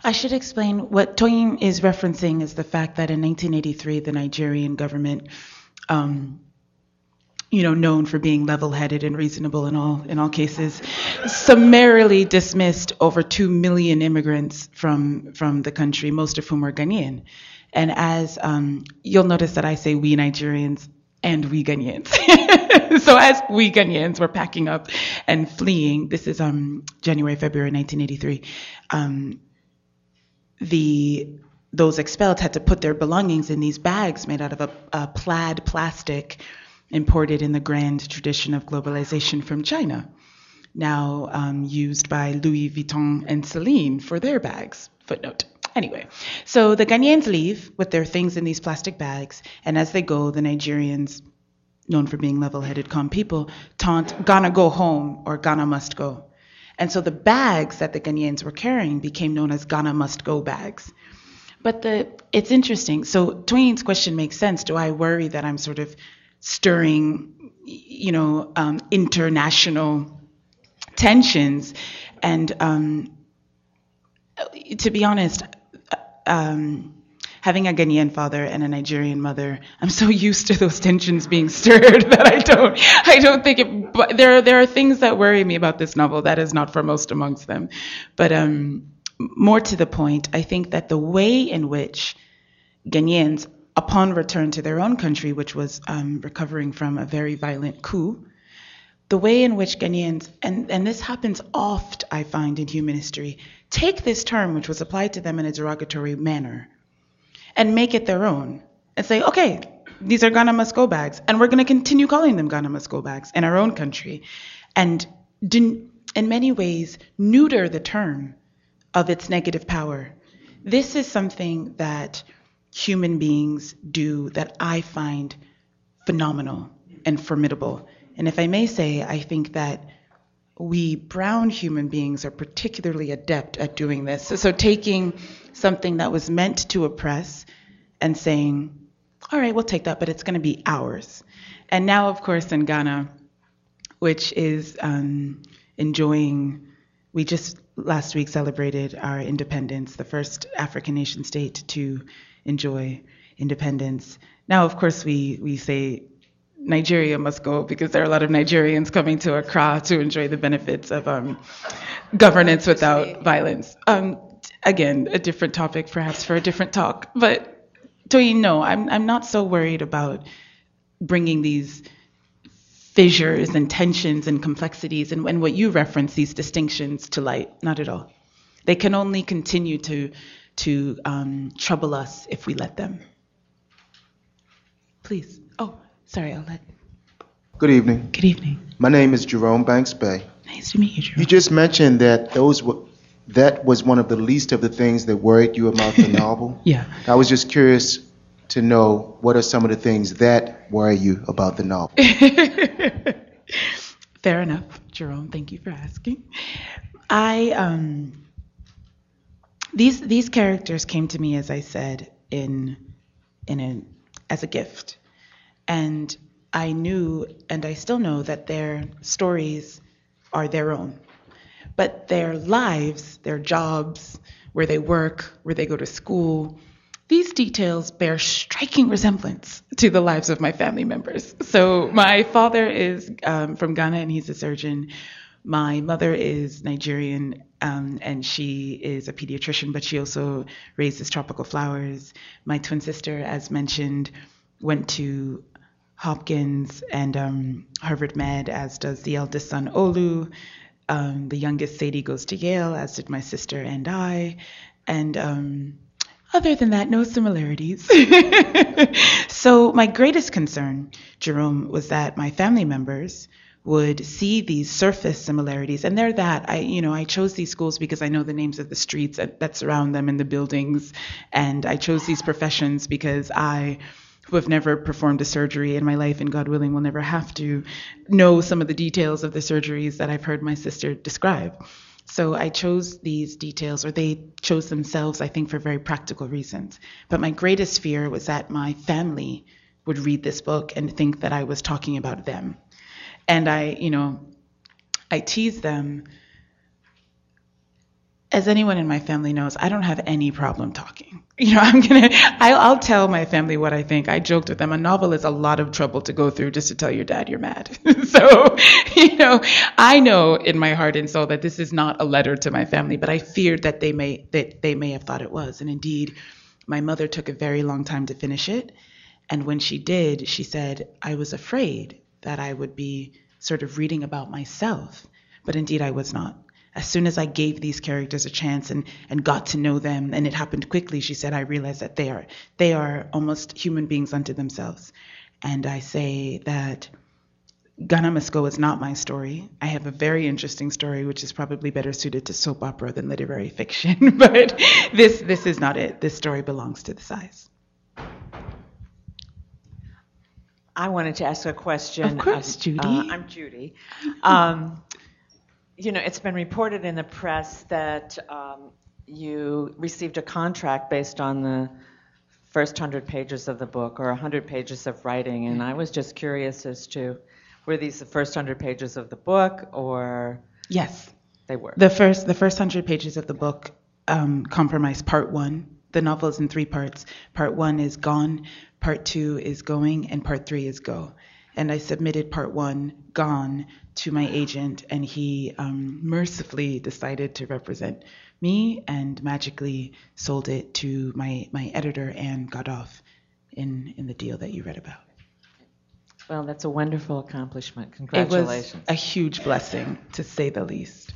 S2: I should explain what Toyin is referencing is the fact that in 1983, the Nigerian government, um, you know, known for being level-headed and reasonable in all in all cases, summarily dismissed over two million immigrants from from the country, most of whom were Ghanaian. And as um, you'll notice that I say we Nigerians and we Ghanaians. so as we Ghanaians were packing up and fleeing, this is um, January, February 1983. Um, the those expelled had to put their belongings in these bags made out of a, a plaid plastic imported in the grand tradition of globalization from China, now um, used by Louis Vuitton and Celine for their bags. Footnote. Anyway, so the Ghanaians leave with their things in these plastic bags, and as they go, the Nigerians, known for being level headed, calm people, taunt Ghana go home or Ghana must go. And so the bags that the Ghanaians were carrying became known as Ghana must go bags. But the it's interesting. So Toyin's question makes sense. Do I worry that I'm sort of stirring, you know, um, international tensions? And um, to be honest, um, having a Ghanaian father and a Nigerian mother, I'm so used to those tensions being stirred that I don't, I don't think it. But there, are, there are things that worry me about this novel. That is not foremost amongst them. But um, more to the point, I think that the way in which Ghanaians, upon return to their own country, which was um, recovering from a very violent coup, the way in which Ghanaians, and, and this happens oft, I find, in human history, take this term, which was applied to them in a derogatory manner, and make it their own and say, okay, these are Ghana must go bags, and we're going to continue calling them Ghana must go bags in our own country, and in many ways neuter the term of its negative power. This is something that human beings do that I find phenomenal and formidable. And if I may say, I think that we brown human beings are particularly adept at doing this. So, so taking something that was meant to oppress and saying, all right, we'll take that, but it's going to be ours. And now, of course, in Ghana, which is um, enjoying, we just last week celebrated our independence, the first African nation state to enjoy independence. Now, of course, we, we say Nigeria must go because there are a lot of Nigerians coming to Accra to enjoy the benefits of um, governance without violence. Um, again, a different topic, perhaps for a different talk. But Toyin, no, I'm I'm not so worried about bringing these fissures and tensions and complexities and, and what you reference these distinctions to light. Not at all. They can only continue to to um, trouble us if we let them. Please. Oh, sorry. I'll let.
S9: Good evening.
S2: Good evening.
S9: My name is Jerome Banks Bay.
S2: Nice to meet you, Jerome.
S9: You just mentioned that those were, that was one of the least of the things that worried you about the novel.
S2: Yeah.
S9: I was just curious to know what are some of the things that worry you about the novel.
S2: Fair enough, Jerome. Thank you for asking. I um, these these characters came to me, as I said, in in a, as a gift, and I knew, and I still know that their stories are their own, but their lives, their jobs, where they work, where they go to school, these details bear striking resemblance to the lives of my family members. So, my father is um, from Ghana and he's a surgeon My mother is Nigerian um, and she is a pediatrician, but she also raises tropical flowers. My twin sister, as mentioned, went to Hopkins and um, Harvard Med, as does the eldest son, Olu. Um, the youngest, Sadie, goes to Yale, as did my sister and I. And um, other than that, no similarities. so, my greatest concern, Jerome, was that my family members would see these surface similarities and they're that i you know i chose these schools because i know the names of the streets that surround them and the buildings and i chose these professions because i who have never performed a surgery in my life and god willing will never have to know some of the details of the surgeries that i've heard my sister describe so I chose these details, or they chose themselves, I think, for very practical reasons. But my greatest fear was that my family would read this book and think that I was talking about them. And I, you know, I tease them as anyone in my family knows, I don't have any problem talking. You know, I'm gonna, I, I'll tell my family what I think. I joked with them. A novel is a lot of trouble to go through just to tell your dad you're mad. so, you know, I know in my heart and soul that this is not a letter to my family, but I feared that they may, that they may have thought it was. And indeed, my mother took a very long time to finish it. And when she did, she said, I was afraid that I would be sort of reading about myself. But indeed, I was not as soon as I gave these characters a chance and, and got to know them, and it happened quickly, she said, I realized that they are they are almost human beings unto themselves. And I say that Ghana Must Go is not my story. I have a very interesting story, which is probably better suited to soap opera than literary fiction. but this this is not it. This story belongs to the Sais.
S4: I wanted to ask a question.
S2: Of course, Judy. Uh,
S4: I'm Judy. Um, you know, it's been reported in the press that um, you received a contract based on the first 100 pages of the book or 100 pages of writing, and I was just curious as to were these the first 100 pages of the book or
S2: yes.
S4: they were?
S2: The first the first 100 pages of the book um, compromise part one. The novel is in three parts. Part one is gone part two is going and part three is go. And i submitted part one gone to my agent, and he um, mercifully decided to represent me and magically sold it to my, my editor, Ann Godoff, in, in the deal that you read about.
S4: Well, that's a wonderful accomplishment. Congratulations.
S2: It was a huge blessing, to say the least.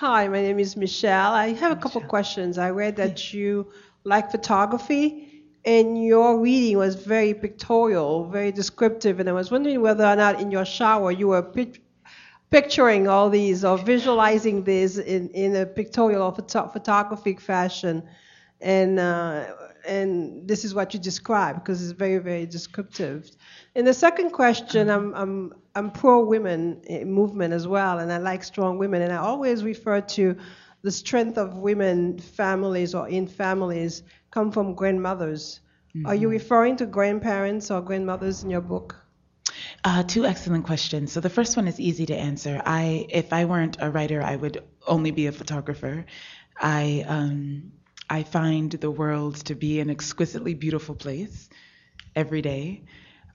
S10: Hi, my name is Michelle. I have a couple questions. I read that you like photography, and your reading was very pictorial, very descriptive, and I was wondering whether or not in your shower you were pic- picturing all these or visualizing this in, in a pictorial or photo- photographic fashion. And, uh, and this is what you describe because it's very, very descriptive. And the second question, I'm, I'm, I'm pro women movement as well, and I like strong women, and I always refer to the strength of women families or in families come from grandmothers. Mm-hmm. Are you mm-hmm. referring to grandparents or grandmothers in your book?
S2: Uh, two excellent questions. So the first one is easy to answer. I, if I weren't a writer, I would only be a photographer. I, um, I find the world to be an exquisitely beautiful place every day.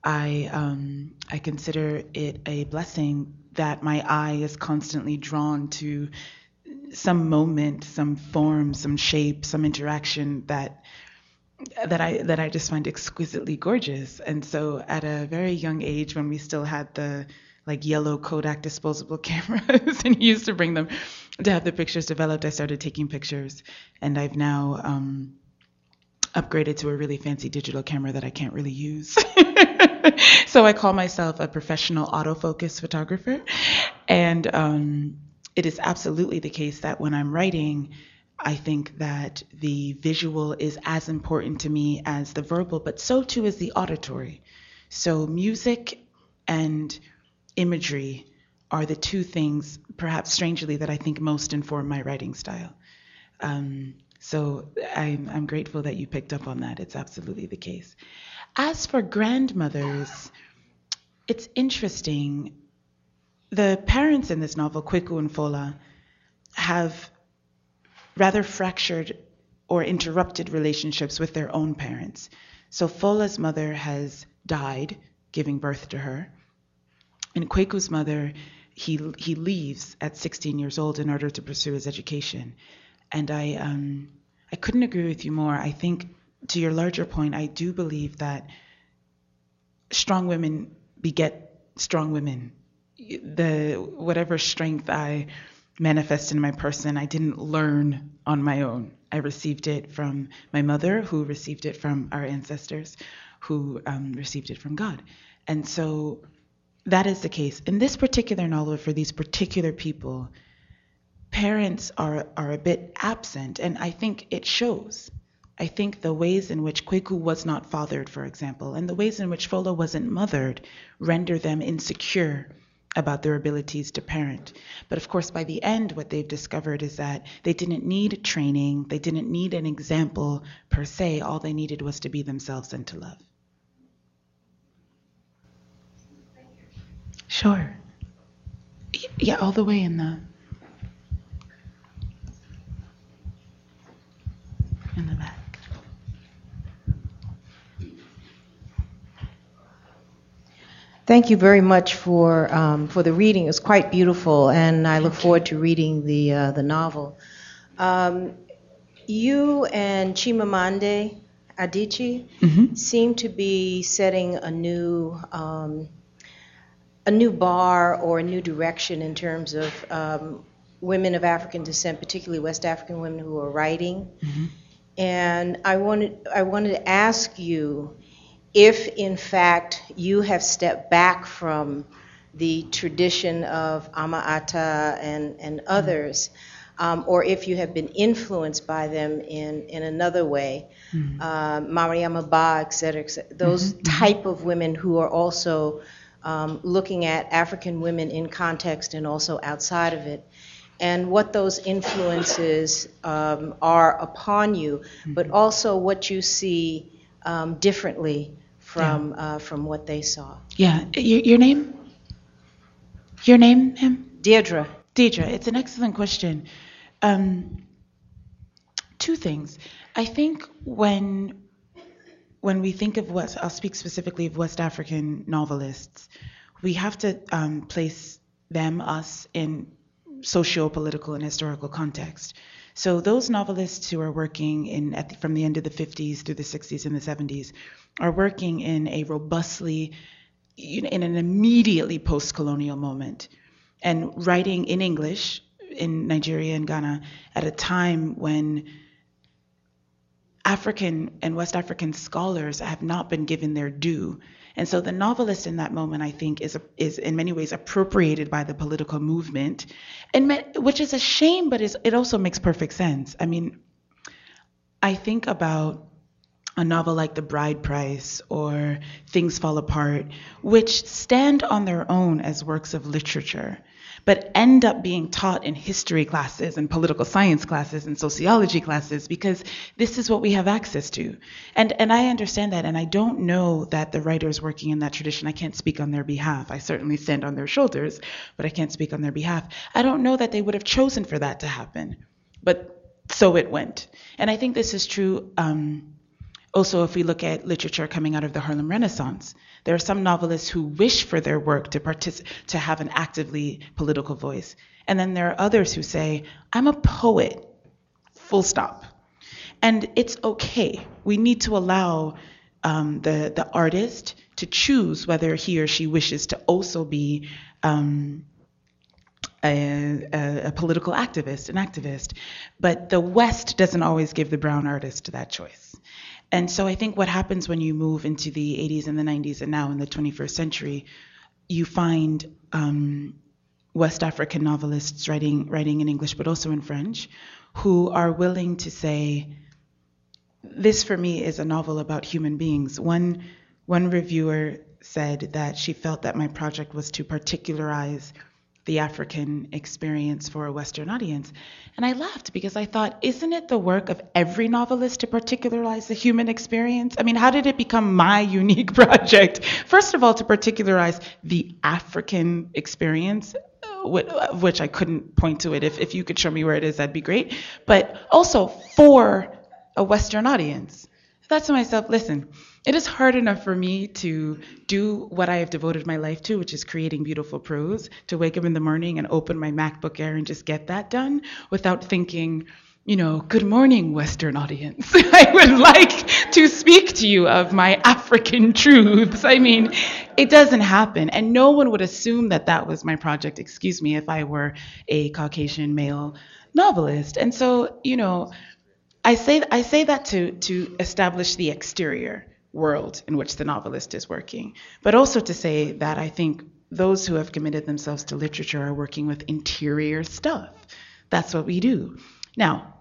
S2: I um, I consider it a blessing that my eye is constantly drawn to some moment, some form, some shape, some interaction that that I that I just find exquisitely gorgeous. And so at a very young age when we still had the like yellow Kodak disposable cameras and he used to bring them to have the pictures developed, I started taking pictures and I've now um, upgraded to a really fancy digital camera that I can't really use. so I call myself a professional autofocus photographer, and um, it is absolutely the case that when I'm writing, I think that the visual is as important to me as the verbal, but so too is the auditory. So music and imagery are the two things, perhaps strangely, that I think most inform my writing style. Um, so I'm, I'm grateful that you picked up on that. It's absolutely the case. As for grandmothers, it's interesting. The parents in this novel, Kweku and Fola, have rather fractured or interrupted relationships with their own parents. So Fola's mother has died, giving birth to her. And Kweku's mother, he, he leaves at 16 years old in order to pursue his education. And I, um, I couldn't agree with you more. I think, to your larger point, I do believe that strong women beget strong women. The whatever strength I manifest in my person, I didn't learn on my own. I received it from my mother, who received it from our ancestors, who um, received it from God. And so that is the case. In this particular novel, for these particular people, parents are, are a bit absent, and I think it shows. I think the ways in which Kweku was not fathered, for example, and the ways in which Fola wasn't mothered render them insecure about their abilities to parent. But of course, by the end, what they've discovered is that they didn't need training, they didn't need an example per se. All they needed was to be themselves and to love. Sure. Yeah, all the way in the in the back.
S11: Thank you very much for um, for the reading. It's quite beautiful, and I look forward to reading the uh, the novel. Um, you and Chimamanda Adichie
S2: Mhm.
S11: seem to be setting a new um, a new bar or a new direction in terms of um, women of African descent, particularly West African women who are writing. And I wanted I wanted to ask you if, in fact, you have stepped back from the tradition of Ama Ata and, and others, um, or if you have been influenced by them in, in another way, um, Mariama Ba, et cetera, et cetera, those type of women who are also um, looking at African women in context and also outside of it, and what those influences um, are upon you, but also what you see um, differently from uh, from what they saw.
S2: Yeah, your, your name? Your name, ma'am?
S11: Deirdre.
S2: Deidre, it's an excellent question. Um, two things. I think when when we think of West, I'll speak specifically of West African novelists, we have to um, place them, us, in socio-political and historical context. So those novelists who are working in the, from the end of the 50s through the 60s and the 70s are working in a robustly, in an immediately post-colonial moment, and writing in English in Nigeria and Ghana at a time when African and West African scholars have not been given their due. And so the novelist in that moment, I think, is is in many ways appropriated by the political movement, and which is a shame, but it also makes perfect sense. I mean, I think about a novel like The Bride Price or Things Fall Apart, which stand on their own as works of literature, but end up being taught in history classes and political science classes and sociology classes because this is what we have access to. And and I understand that and I don't know that the writers working in that tradition, I can't speak on their behalf. I certainly stand on their shoulders, but I can't speak on their behalf. I don't know that they would have chosen for that to happen. But so it went. And I think this is true um, also, if we look at literature coming out of the Harlem Renaissance, there are some novelists who wish for their work to partic- to have an actively political voice, and then there are others who say, "I'm a poet." Full stop. And it's okay. We need to allow um, the the artist to choose whether he or she wishes to also be. Um, a, a, a political activist, an activist, but the West doesn't always give the brown artist that choice. And so I think what happens when you move into the 80s and the 90s and now in the 21st century, you find um, West African novelists writing writing in English but also in French, who are willing to say, "This for me is a novel about human beings." One one reviewer said that she felt that my project was to particularize the African experience for a Western audience. And I laughed because I thought, isn't it the work of every novelist to particularize the human experience? I mean, how did it become my unique project? First of all, to particularize the African experience, uh, of which I couldn't point to it. If, if you could show me where it is, that'd be great. But also for a Western audience. I thought to myself, listen, it is hard enough for me to do what I have devoted my life to, which is creating beautiful prose, to wake up in the morning and open my MacBook Air and just get that done without thinking, you know, good morning, Western audience. I would like to speak to you of my African truths. I mean, it doesn't happen. And no one would assume that that was my project, excuse me, if I were a Caucasian male novelist. And so, you know, I say, I say that to, to establish the exterior world in which the novelist is working, but also to say that I think those who have committed themselves to literature are working with interior stuff. That's what we do. Now,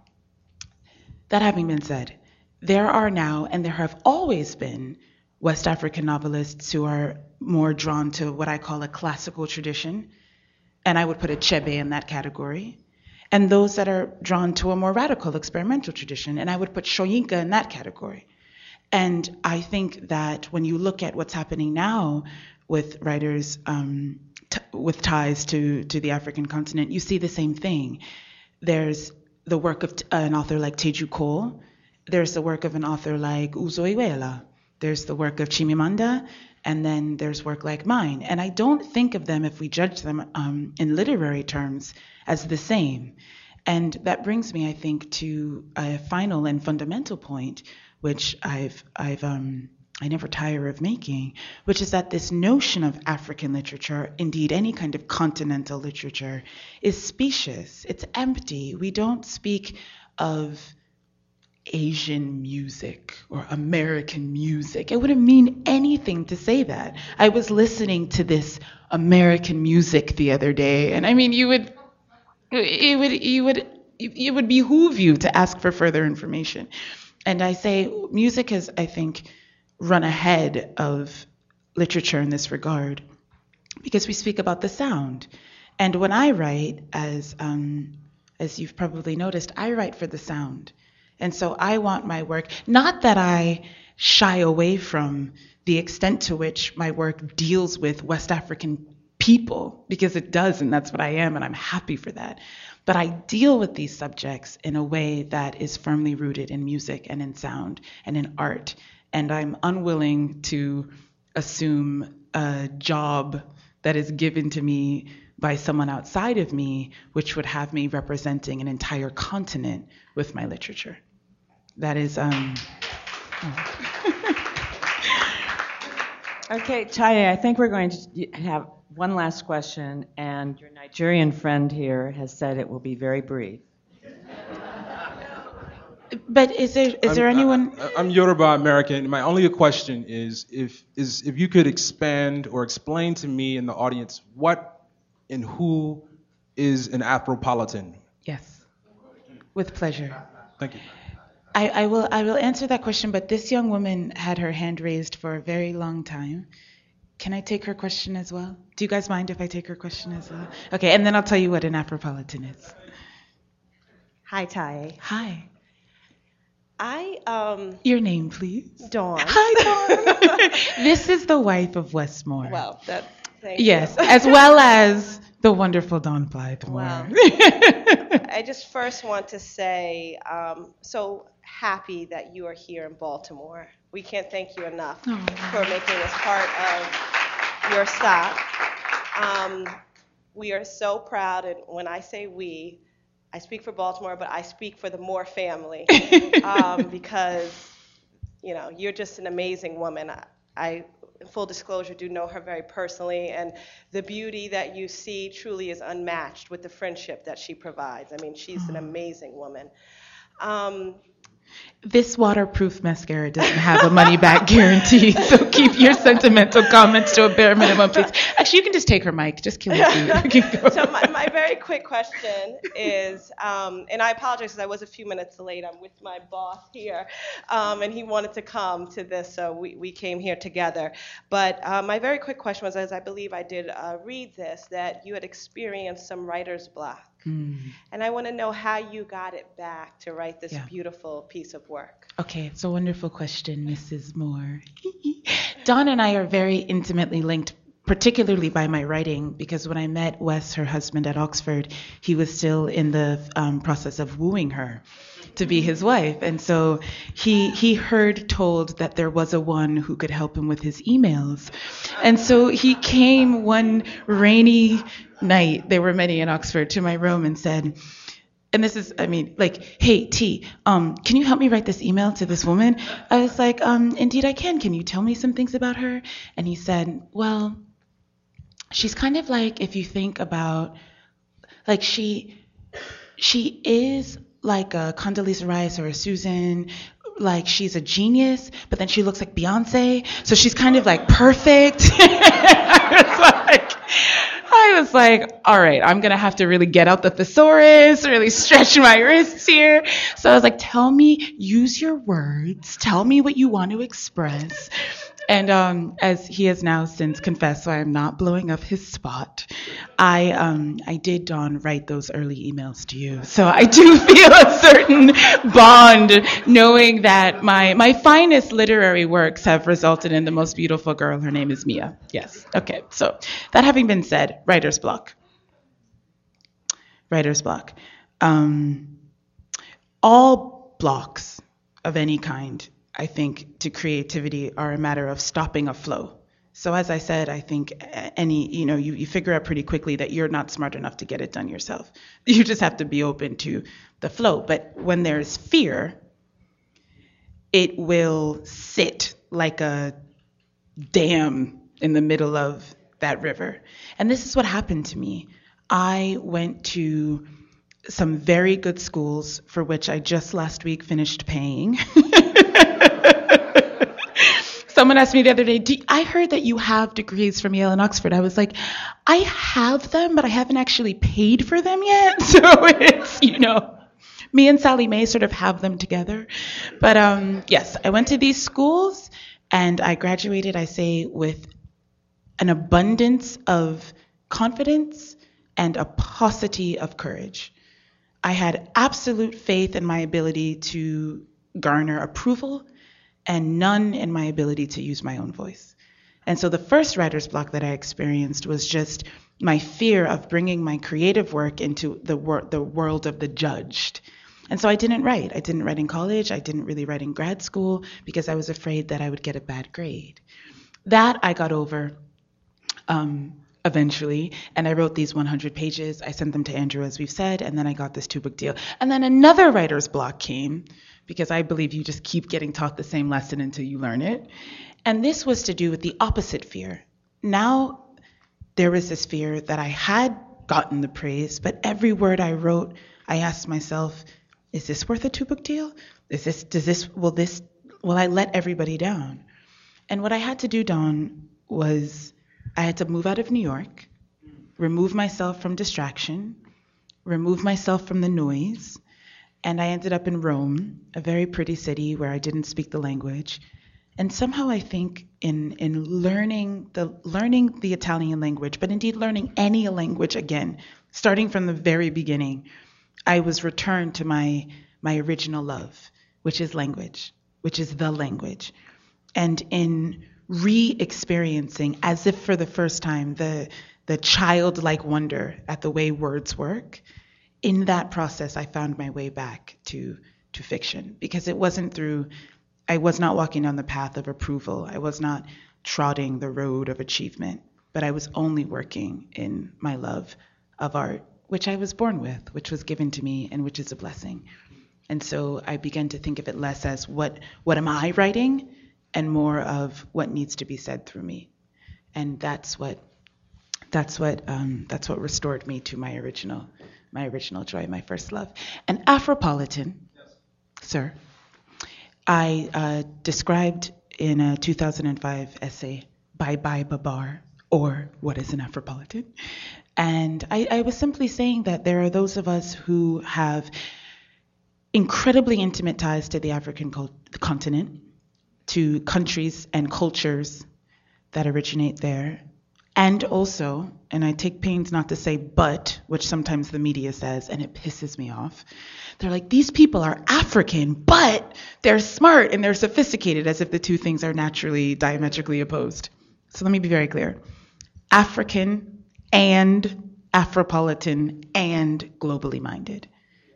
S2: that having been said, there are now, and there have always been, West African novelists who are more drawn to what I call a classical tradition, and I would put Achebe in that category, and those that are drawn to a more radical experimental tradition, and I would put Soyinka in that category. And I think that when you look at what's happening now with writers um, t- with ties to, to the African continent, you see the same thing. There's the work of t- an author like Teju Cole. There's the work of an author like Uzo Iweala. There's the work of Chimamanda, and then there's work like mine. And I don't think of them, if we judge them um, in literary terms, as the same. And that brings me, I think, to a final and fundamental point, which I've, I've, um, I never tire of making, which is that this notion of African literature, indeed any kind of continental literature, is specious. It's empty. We don't speak of Asian music or American music. It wouldn't mean anything to say that. I was listening to this American music the other day, and I mean, you would, it would, you would, it would behoove you to ask for further information. And I say, music has, I think, run ahead of literature in this regard because we speak about the sound. And when I write, as um, as you've probably noticed, I write for the sound. And so I want my work, not that I shy away from the extent to which my work deals with West African people, because it does, and that's what I am, and I'm happy for that. But I deal with these subjects in a way that is firmly rooted in music and in sound and in art. And I'm unwilling to assume a job that is given to me by someone outside of me, which would have me representing an entire continent with my literature. That is, um,
S4: Okay, Taiye, I think we're going to have one last question, and your Nigerian friend here has said it will be very brief.
S2: but is there is there
S6: I'm,
S2: anyone?
S6: I, I'm Yoruba American. My only question is if is if you could expand or explain to me in the audience what and who is an Afropolitan.
S2: Yes, with pleasure.
S6: Thank you.
S2: I, I will I will answer that question, but this young woman had her hand raised for a very long time. Can I take her question as well? Do you guys mind if I take her question as well? Okay, and then I'll tell you what an Afropolitan is.
S12: Hi, Taiye.
S2: Hi.
S12: I um.
S2: Your name, please.
S12: Dawn.
S2: Hi, Dawn. this is the wife of Wes Moore.
S12: Well, that.
S2: Yes,
S12: you.
S2: as well as the wonderful Dawn Moore.
S12: Well, I just first want to say, um, so happy that you are here in Baltimore. We can't thank you enough
S2: Oh.
S12: for making this part of your stop. Um, we are so proud, and when I say we, I speak for Baltimore, but I speak for the Moore family um, because, you know, you're just an amazing woman. I, full disclosure, do know her very personally, and the beauty that you see truly is unmatched with the friendship that she provides. I mean, she's an amazing woman. Um,
S2: This waterproof mascara doesn't have a money back guarantee, so keep your sentimental comments to a bare minimum, please. Actually, you can just take her mic. Just kill it. You can go.
S12: so my, my very quick question is, um, and I apologize because I was a few minutes late. I'm with my boss here, um, and he wanted to come to this, so we, we came here together. But uh, my very quick question was, as I believe I did uh, read this, that you had experienced some writer's block.
S2: Mm.
S12: And I want to know how you got it back to write this
S2: Yeah.
S12: beautiful piece of work.
S2: Okay, it's a wonderful question, Mrs. Moore. Dawn and I are very intimately linked, particularly by my writing, because when I met Wes, her husband at Oxford, he was still in the um, process of wooing her. To be his wife. And so he he heard told that there was a one who could help him with his emails. And so he came one rainy night, there were many in Oxford, to my room and said, and this is, I mean, like, hey, T, um, can you help me write this email to this woman? I was like, um, indeed I can. Can you tell me some things about her? And he said, well, she's kind of like if you think about, like she, she is like a Condoleezza Rice or a Susan. Like she's a genius, but then she looks like Beyonce, so she's kind of like perfect. it's like, I was like, all right, I'm gonna have to really get out the thesaurus, really stretch my wrists here. So I was like, tell me, use your words, tell me what you want to express. And um, as he has now since confessed, so I am not blowing up his spot. I um, I did Dawn, write those early emails to you, so I do feel a certain bond knowing that my my finest literary works have resulted in the most beautiful girl. Her name is Mia. Yes. Okay. So that having been said, writer's block. Writer's block. Um, all blocks of any kind I think, to creativity are a matter of stopping a flow. So as I said, I think any, you know, you, you figure out pretty quickly that you're not smart enough to get it done yourself. You just have to be open to the flow. But when there's fear, it will sit like a dam in the middle of that river. And this is what happened to me. I went to some very good schools for which I just last week finished paying. Someone asked me the other day, I heard that you have degrees from Yale and Oxford. I was like, I have them, but I haven't actually paid for them yet. So it's, you know, me and Sallie Mae sort of have them together. But um, yes, I went to these schools and I graduated, I say, with an abundance of confidence and a paucity of courage. I had absolute faith in my ability to garner approval and none in my ability to use my own voice. And so the first writer's block that I experienced was just my fear of bringing my creative work into the, wor- the world of the judged. And so I didn't write. I didn't write in college. I didn't really write in grad school because I was afraid that I would get a bad grade. That I got over um, eventually, and I wrote these 100 pages. I sent them to Andrew, as we've said, and then I got this two book deal. And then another writer's block came because I believe you just keep getting taught the same lesson until you learn it. And this was to do with the opposite fear. Now there was this fear that I had gotten the praise, but every word I wrote, I asked myself, is this worth a two book deal? Is this does this will this will I let everybody down? And what I had to do, Dawn, was I had to move out of New York, remove myself from distraction, remove myself from the noise, and I ended up in Rome, a very pretty city where I didn't speak the language. And somehow I think in in learning the learning the Italian language, but indeed learning any language again, starting from the very beginning, I was returned to my my original love, which is language, which is the language. And in re-experiencing as if for the first time the the childlike wonder at the way words work, in that process, I found my way back to to fiction because it wasn't through. I was not walking down the path of approval. I was not trotting the road of achievement, but I was only working in my love of art, which I was born with, which was given to me, and which is a blessing. And so I began to think of it less as what what am I writing, and more of what needs to be said through me. And that's what that's what um, that's what restored me to my original my original joy, my first love. And Afropolitan, yes. sir, I uh, described in a 2005 essay, Bye Bye Babar, or What is an Afropolitan? And I, I was simply saying that there are those of us who have incredibly intimate ties to the African continent, to countries and cultures that originate there, and also, and I take pains not to say but, which sometimes the media says, and it pisses me off. They're like, these people are African, but they're smart and they're sophisticated, as if the two things are naturally diametrically opposed. So let me be very clear African and Afropolitan and globally minded.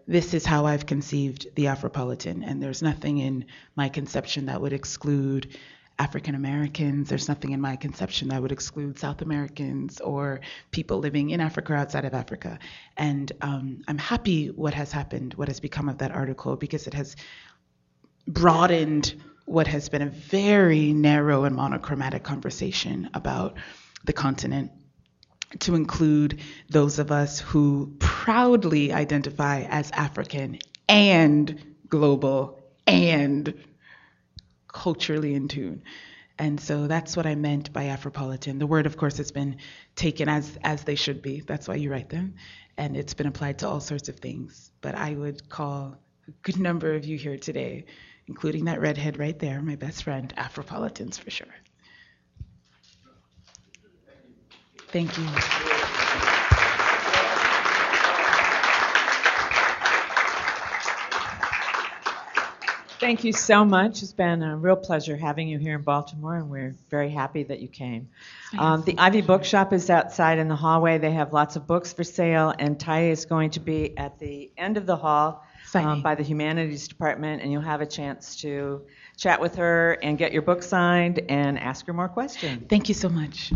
S2: This is how I've conceived the Afropolitan, and there's nothing in my conception that would exclude African Americans. There's nothing in my conception that would exclude South Americans or people living in Africa or outside of Africa. And um, I'm happy what has happened, what has become of that article, because it has broadened what has been a very narrow and monochromatic conversation about the continent to include those of us who proudly identify as African and global and culturally in tune. And so that's what I meant by Afropolitan. The word, of course, has been taken as as they should be. That's why you write them, and it's been applied to all sorts of things. But I would call a good number of you here today, including that redhead right there, my best friend, Afropolitans for sure. Thank you.
S4: Thank you so much. It's been a real pleasure having you here in Baltimore, and we're very happy that you came. Um, the Ivy Bookshop is outside in the hallway. They have lots of books for sale, and Ty is going to be at the end of the hall um, by the Humanities Department, and you'll have a chance to chat with her and get your book signed and ask her more questions.
S2: Thank you so much.